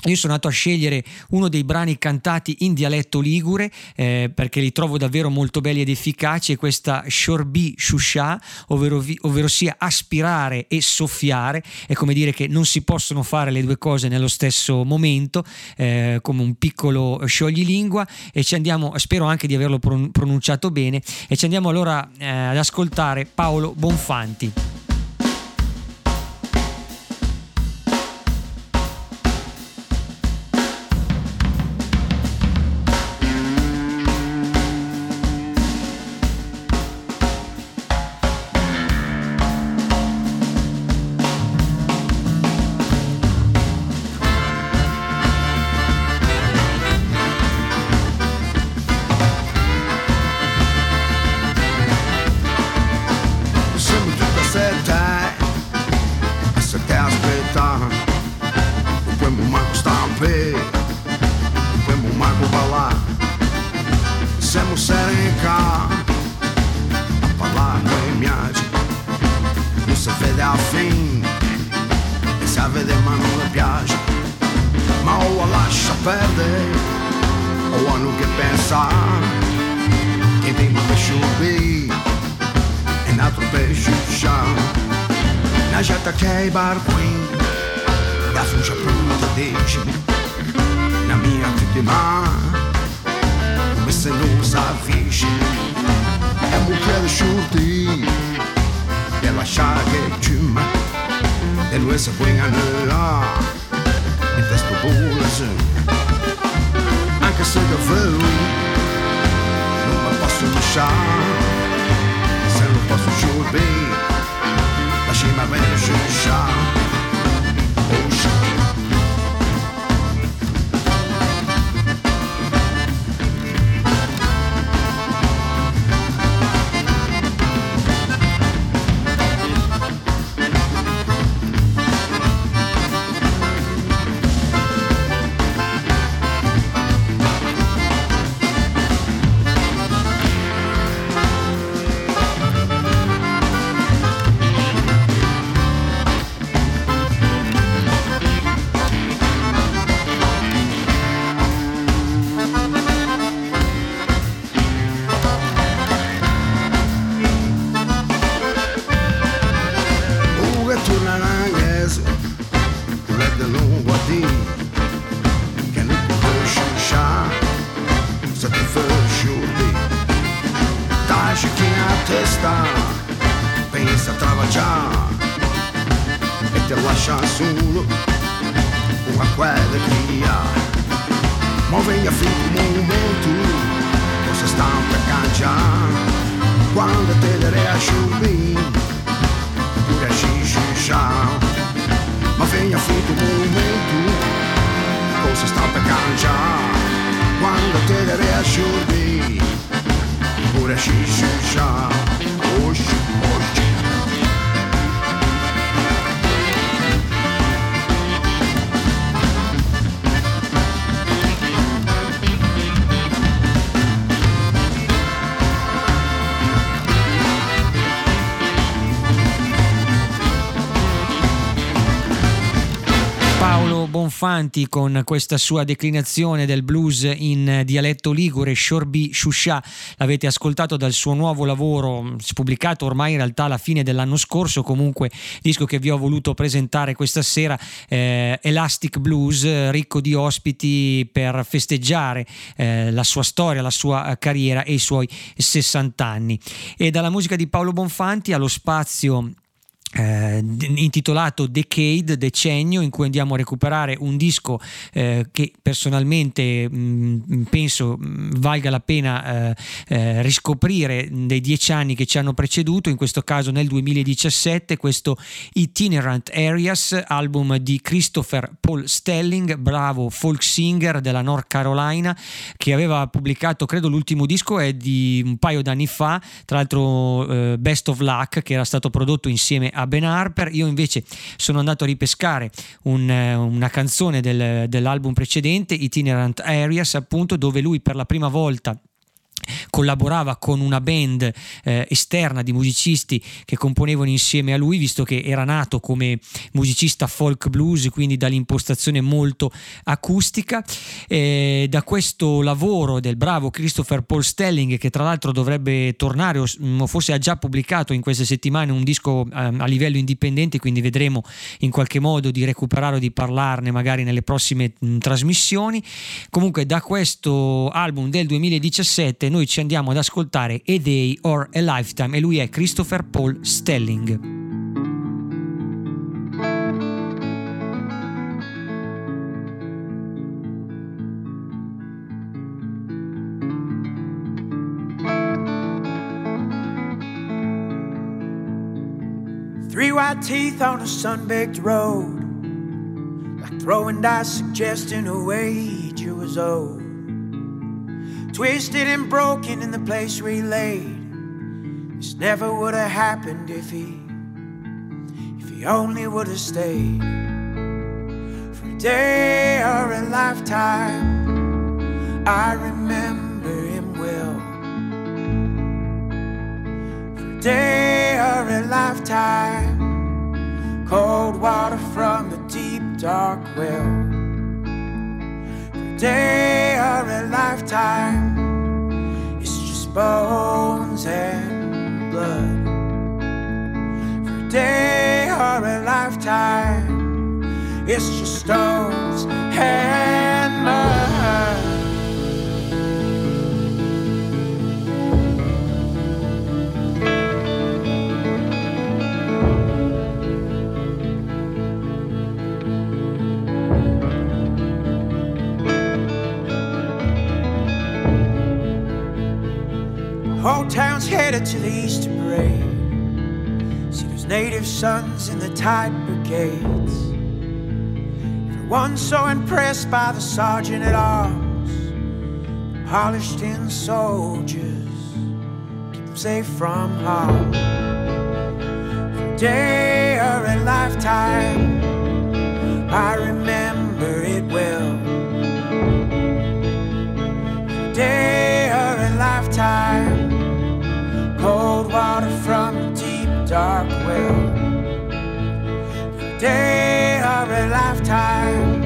io sono andato a scegliere uno dei brani cantati in dialetto ligure eh, perché li trovo davvero molto belli ed efficaci e questa Shorbi Shusha, ovvero, ovvero sia aspirare e soffiare, è come dire che non si possono fare le due cose nello stesso momento, eh, come un piccolo scioglilingua e ci andiamo, spero anche di averlo pronunciato bene, e ci andiamo allora eh, ad ascoltare Paolo Bonfanti. demais Comecem nos avisos É mulher de é chute. Ela chega é de uma E não é se põe a nelar E festa bolas Anche se que Não me posso deixar. Se não posso chorar Deixe-me bem chuchar Oh, chuchar Bonfanti con questa sua declinazione del blues in dialetto ligure, Shorby Shusha. L'avete ascoltato dal suo nuovo lavoro, pubblicato ormai in realtà alla fine dell'anno scorso, comunque disco che vi ho voluto presentare questa sera, eh, Elastic Blues, ricco di ospiti per festeggiare eh, la sua storia, la sua carriera e i suoi 60 anni. E dalla musica di Paolo Bonfanti allo spazio eh, intitolato Decade, Decennio, in cui andiamo a recuperare un disco eh, che personalmente mh, mm, penso mm, valga la pena eh, eh, riscoprire dei dieci anni che ci hanno preceduto, in questo caso nel 2017, questo Itinerant Areas, album di Christopher Paul Stelling, bravo folk singer della North Carolina, che aveva pubblicato, credo l'ultimo disco è di un paio d'anni fa, tra l'altro eh, Best of Luck, che era stato prodotto insieme a Ben Harper. Io invece sono andato a ripescare un, eh, una canzone del, dell'album precedente, Itinerant Areas, appunto, dove lui per la prima volta collaborava con una band eh, esterna di musicisti che componevano insieme a lui, visto che era nato come musicista folk blues, quindi dall'impostazione molto acustica. Eh, da questo lavoro del bravo Christopher Paul Stelling, che tra l'altro dovrebbe tornare, o, mm, forse ha già pubblicato in queste settimane un disco eh, a livello indipendente, quindi vedremo in qualche modo di recuperare o di parlarne magari nelle prossime mh, mm, trasmissioni. Comunque da questo album del 2017 noi ci andiamo ad ascoltare A Day or a Lifetime e lui è Christopher Paul Stelling. Three white teeth on a sun-baked road, like throwing dice, suggesting a wager was owed. Twisted and broken in the place he laid. This never would have happened if he, if he only would have stayed for a day or a lifetime. I remember him well. For a day or a lifetime, cold water from the deep dark well day or a lifetime. It's just bones and blood. For a day or a lifetime, it's just stones and mud. Whole town's headed to the Easter parade. See those native sons in the tight brigades. Everyone so impressed by the sergeant at arms. Polished in soldiers, keep them safe from harm. For day or a lifetime, I remember lifetime,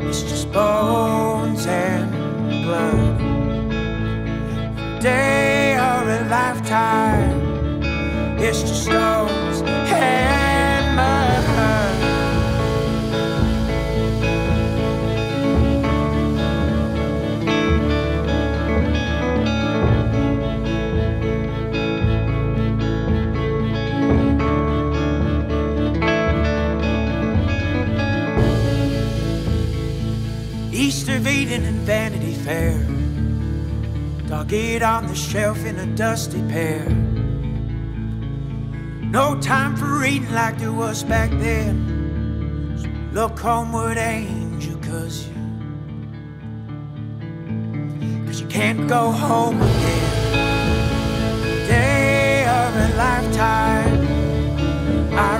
it's just bones and blood. A day or a lifetime, it's just stones and mud. Vanity Fair. Dog eat on the shelf in a dusty pair. No time for reading like there was back then. So look homeward, angel, cause you, cause you can't go home again. Day of a lifetime, I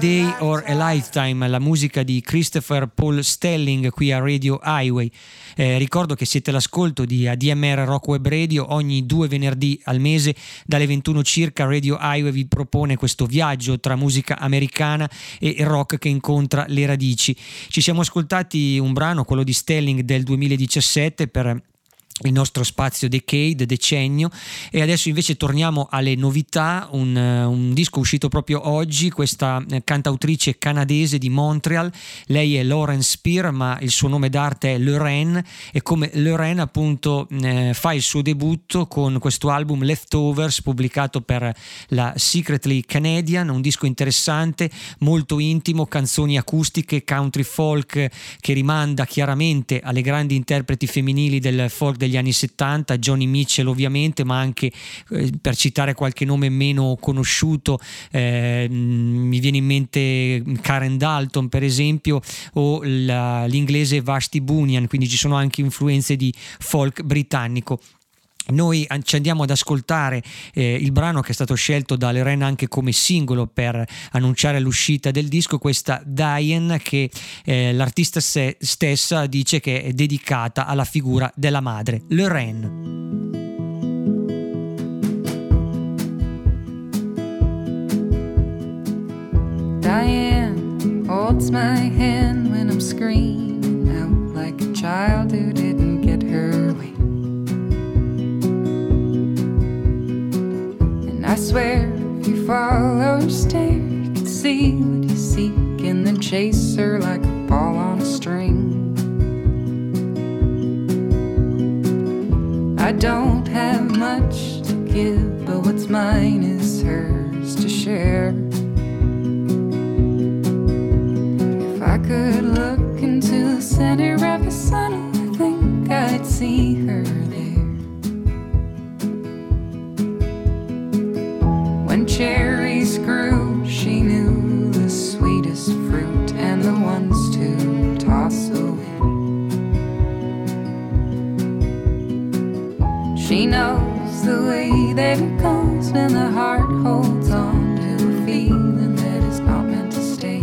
Day or a Lifetime, la musica di Christopher Paul Stelling qui a Radio Highway. Eh, ricordo che siete all'ascolto di ADMR Rock Web Radio ogni due venerdì al mese dalle 21 circa Radio Highway vi propone questo viaggio tra musica americana e rock che incontra le radici. Ci siamo ascoltati un brano, quello di Stelling del 2017 per il nostro spazio decade, decennio. E adesso invece torniamo alle novità, un, un, disco uscito proprio oggi, questa cantautrice canadese di Montreal, lei è Lauren Spear ma il suo nome d'arte è Lorraine e come Lorraine appunto eh, fa il suo debutto con questo album Leftovers pubblicato per la Secretly Canadian, un disco interessante, molto intimo, canzoni acustiche, country folk che rimanda chiaramente alle grandi interpreti femminili del folk degli anni 70, Johnny Mitchell ovviamente, ma anche eh, per citare qualche nome meno conosciuto, eh, mi viene in mente Karen Dalton per esempio o la, l'inglese Vashti Bunyan, quindi ci sono anche influenze di folk britannico. Noi ci andiamo ad ascoltare eh, il brano che è stato scelto da Lorena anche come singolo per annunciare l'uscita del disco, questa Diane che eh, l'artista se- stessa dice che è dedicata alla figura della madre, Lorraine. Diane holds my hand when I'm screaming out like a child who didn't get her way. I swear if you follow her stare, you can see what you seek in the chaser like a ball on a string. I don't have much to give, but what's mine is hers to share. If I could look into the center of the sun, I think I'd see her cherries grew, she knew the sweetest fruit and the ones to toss away. She knows the way that it goes when the heart holds on to a feeling that is not meant to stay.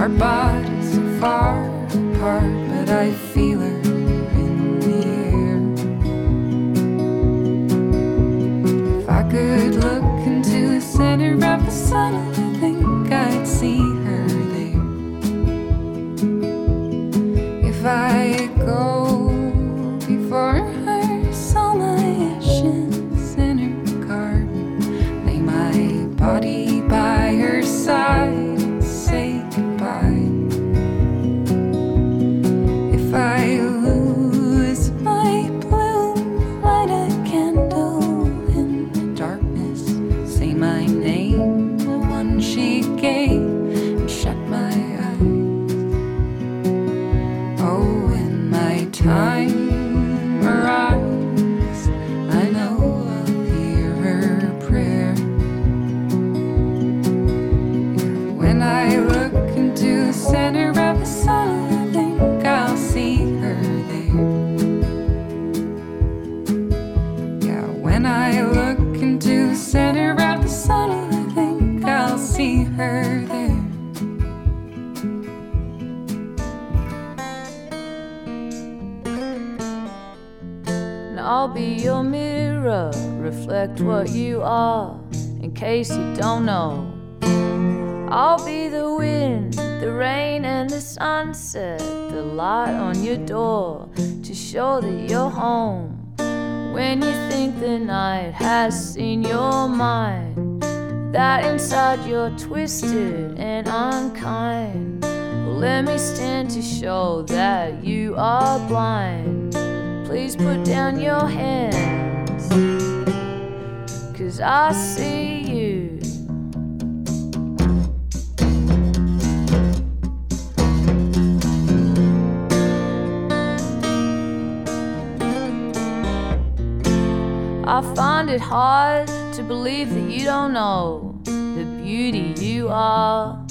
Our bodies are far apart, but I feel her could look into the center of the sun, I think I'd see her there. If I go case you don't know. I'll be the wind, the rain, and the sunset, the light on your door to show that you're home. When you think the night has seen your mind, that inside you're twisted and unkind. Well, let me stand to show that you are blind. Please put down your hands, cause I see it hard to believe that you don't know the beauty you are.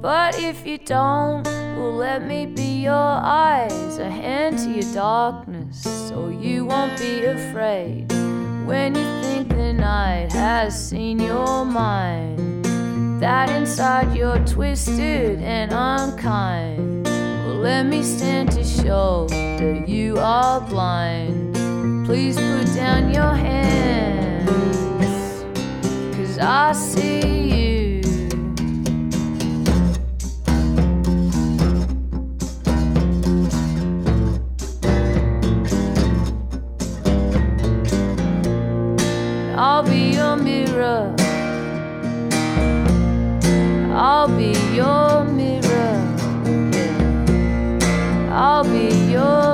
But if you don't, well, let me be your eyes, a hand to your darkness, so you won't be afraid when you think the night has seen your mind. That inside you're twisted and unkind. Well, let me stand to show that you are blind. Please put down your hands, cause I see you. I'll be your mirror. I'll be your mirror. I'll be your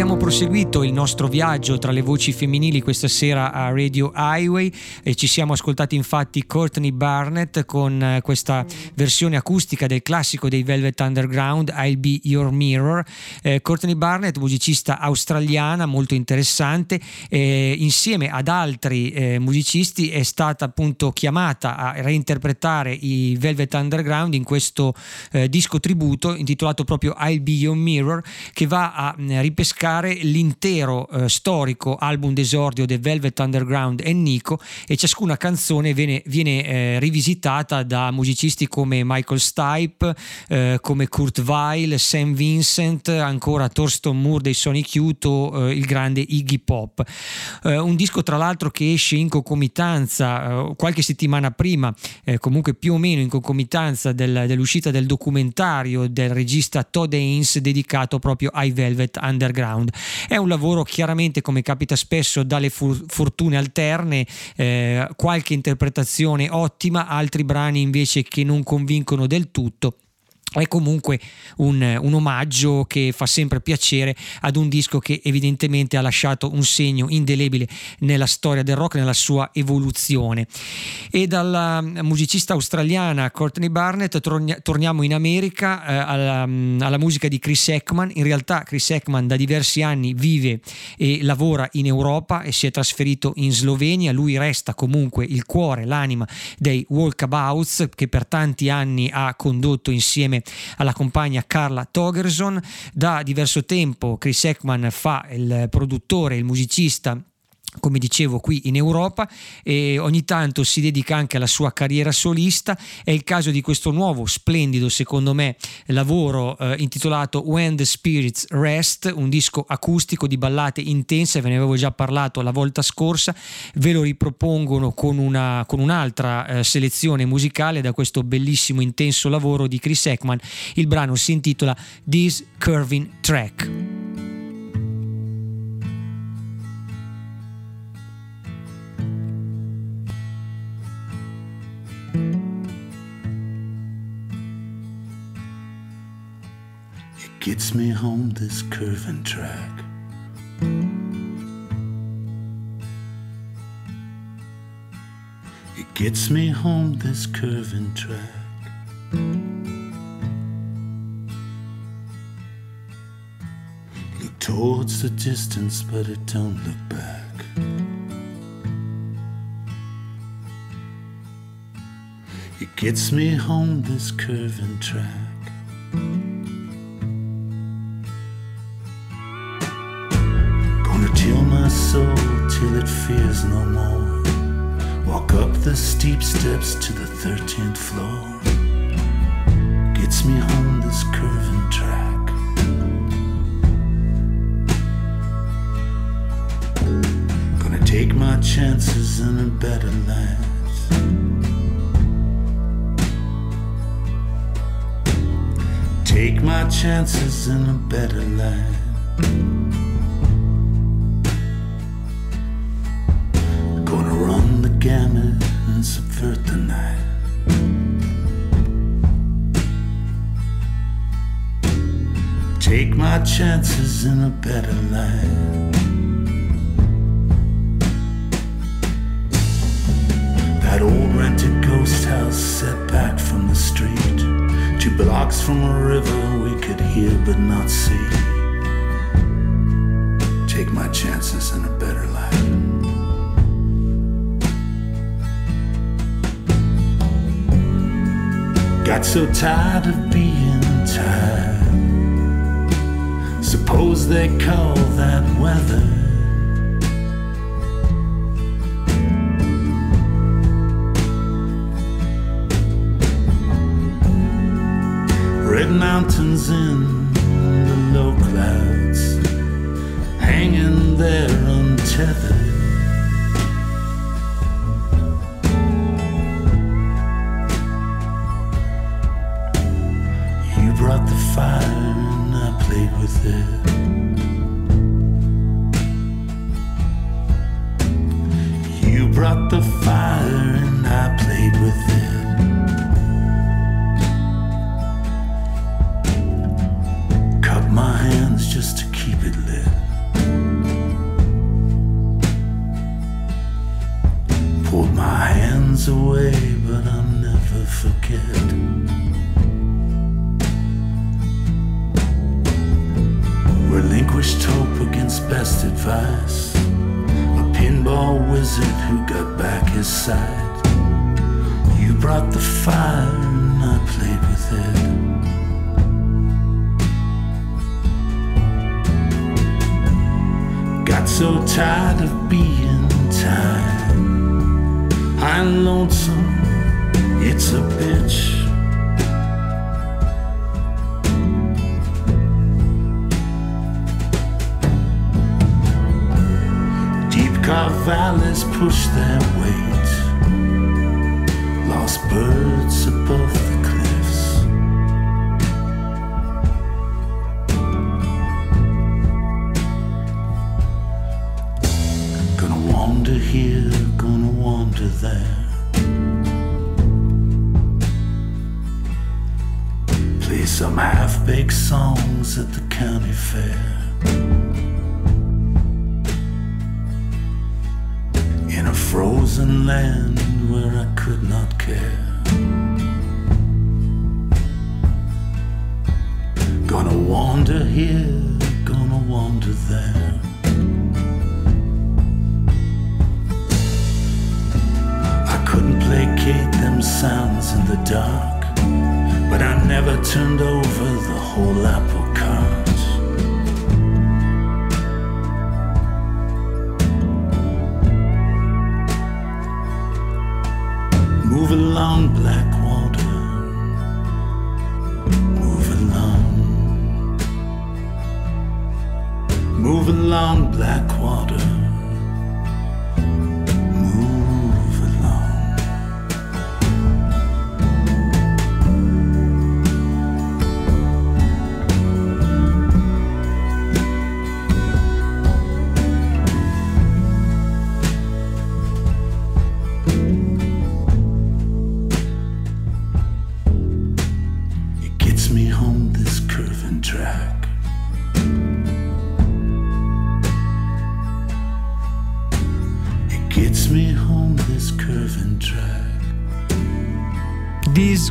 abbiamo proseguito il nostro viaggio tra le voci femminili questa sera a Radio Highway e ci siamo ascoltati infatti Courtney Barnett con eh, questa versione acustica del classico dei Velvet Underground I'll Be Your Mirror. Eh, Courtney Barnett, musicista australiana molto interessante, eh, insieme ad altri eh, musicisti è stata appunto chiamata a reinterpretare i Velvet Underground in questo eh, disco tributo intitolato proprio I'll Be Your Mirror che va a mh, ripescare l'intero eh, storico album d'esordio dei Velvet Underground e Nico e ciascuna canzone viene, viene, eh, rivisitata da musicisti come Michael Stipe, eh, come Kurt Weill, Sam Vincent, ancora Thurston Moore dei Sonic Youth o eh, il grande Iggy Pop. Eh, un disco tra l'altro che esce in concomitanza eh, qualche settimana prima, comunque più o meno in concomitanza del- dell'uscita del documentario del regista Todd Haynes dedicato proprio ai Velvet Underground. È un lavoro chiaramente come capita spesso dalle fu- fortune alterne, eh, qualche interpretazione ottima, altri brani invece che non convincono del tutto è comunque un, un, omaggio che fa sempre piacere ad un disco che evidentemente ha lasciato un segno indelebile nella storia del rock, nella sua evoluzione. E dalla musicista australiana Courtney Barnett tornia, torniamo in America eh, alla, alla, musica di Chris Ekman. In realtà Chris Ekman da diversi anni vive e lavora in Europa e si è trasferito in Slovenia. Lui resta comunque il cuore, l'anima dei Walkabouts che per tanti anni ha condotto insieme alla compagna Carla Togerson. Da diverso tempo Chris Ekman fa il produttore, il musicista come dicevo qui in Europa e ogni tanto si dedica anche alla sua carriera solista. È il caso di questo nuovo splendido secondo me lavoro eh, intitolato When the Spirits Rest un disco acustico di ballate intense ve ne avevo già parlato la volta scorsa ve lo ripropongono con, una, con un'altra eh, selezione musicale da questo bellissimo intenso lavoro di Chris Ekman. Il brano si intitola This Curving Track gets me home this curving track. It gets me home this curving track. Look towards the distance, but it don't look back. It gets me home this curving track. Steps to the 13th floor. Gets me home this curving track. Gonna take my chances in a better land. Take my chances in a better land. In a better Relinquished hope against best advice. A pinball wizard who got back his side. You brought the fire and I played with it. Got so tired of being tired. I'm lonesome, it's a bitch. Carved valleys push their weight. Lost birds above the cliffs. Gonna wander here, gonna wander there. Play some half baked songs at the county fair.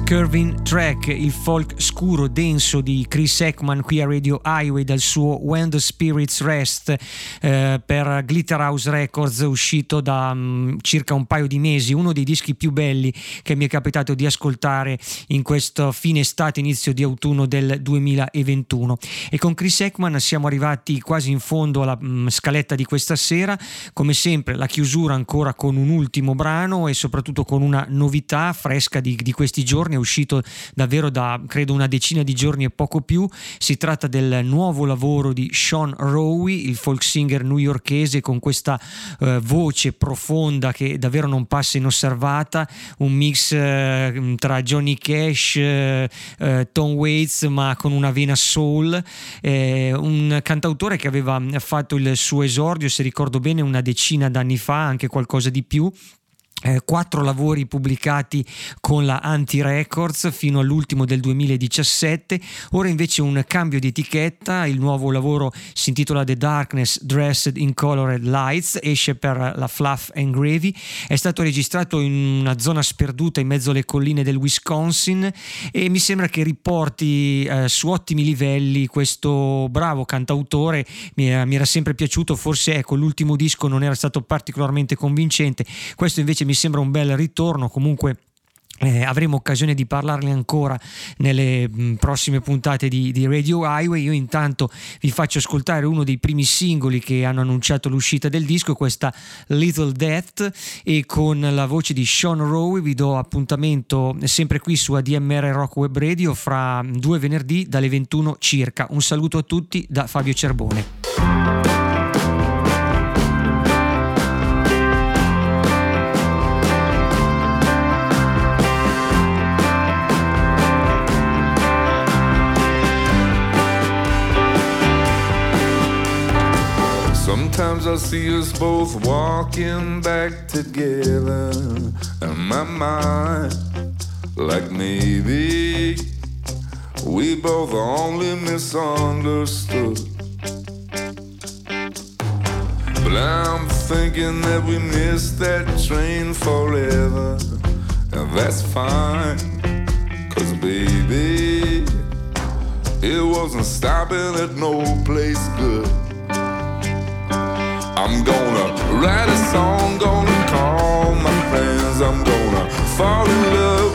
Curving Track, il folk scuro denso di Chris Ekman qui a Radio Highway dal suo When the Spirits Rest eh, per Glitterhouse Records uscito da mm, circa un paio di mesi, uno dei dischi più belli che mi è capitato di ascoltare in questo fine estate, inizio di autunno del 2021. E con Chris Ekman siamo arrivati quasi in fondo alla mm, scaletta di questa sera, come sempre la chiusura ancora con un ultimo brano e soprattutto con una novità fresca di, di questi giorni, è uscito davvero da credo una decina di giorni e poco più. Si tratta del nuovo lavoro di Sean Rowe, il folk singer newyorkese con questa eh, voce profonda che davvero non passa inosservata, un mix eh, tra Johnny Cash, eh, eh, Tom Waits, ma con una vena soul. Eh, un cantautore che aveva fatto il suo esordio, se ricordo bene, una decina d'anni fa, anche qualcosa di più eh, quattro lavori pubblicati con la Anti Records fino all'ultimo del 2017 ora invece un cambio di etichetta. Il nuovo lavoro si intitola The Darkness Dressed in Colored Lights. Esce per la Fluff and Gravy. È stato registrato in una zona sperduta in mezzo alle colline del Wisconsin e mi sembra che riporti eh, su ottimi livelli questo bravo cantautore. Mi, mi era sempre piaciuto. Forse ecco l'ultimo disco non era stato particolarmente convincente. Questo invece mi sembra un bel ritorno comunque eh, avremo occasione di parlarne ancora nelle mh, prossime puntate di, di, Radio Highway. Io intanto vi faccio ascoltare uno dei primi singoli che hanno annunciato l'uscita del disco, questa Little Death, e con la voce di Sean Rowe vi do appuntamento sempre qui su ADMR Rock Web Radio fra due venerdì dalle 21 circa. Un saluto a tutti da Fabio Cerbone. Sometimes I see us both walking back together in my mind, like maybe we both only misunderstood. But I'm thinking that we missed that train forever, and that's fine, cause baby, it wasn't stopping at no place good. I'm gonna write a song, gonna call my friends. I'm gonna fall in love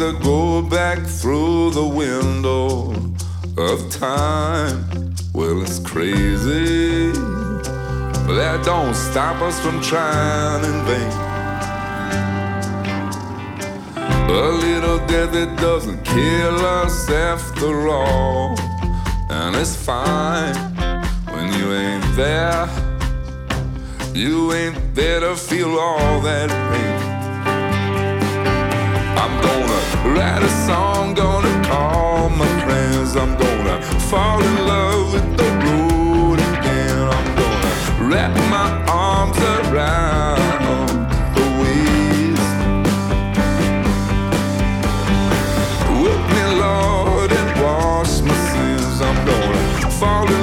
to go back through the window of time. Well, it's crazy, but that don't stop us from trying in vain. A little death that doesn't kill us after all, and it's fine when you ain't there. You ain't there to feel all that pain. I'm gonna write a song, gonna call my friends. I'm gonna fall in love with the road again. I'm gonna wrap my arms around the waist. Whip me, Lord, and wash my sins. I'm gonna fall in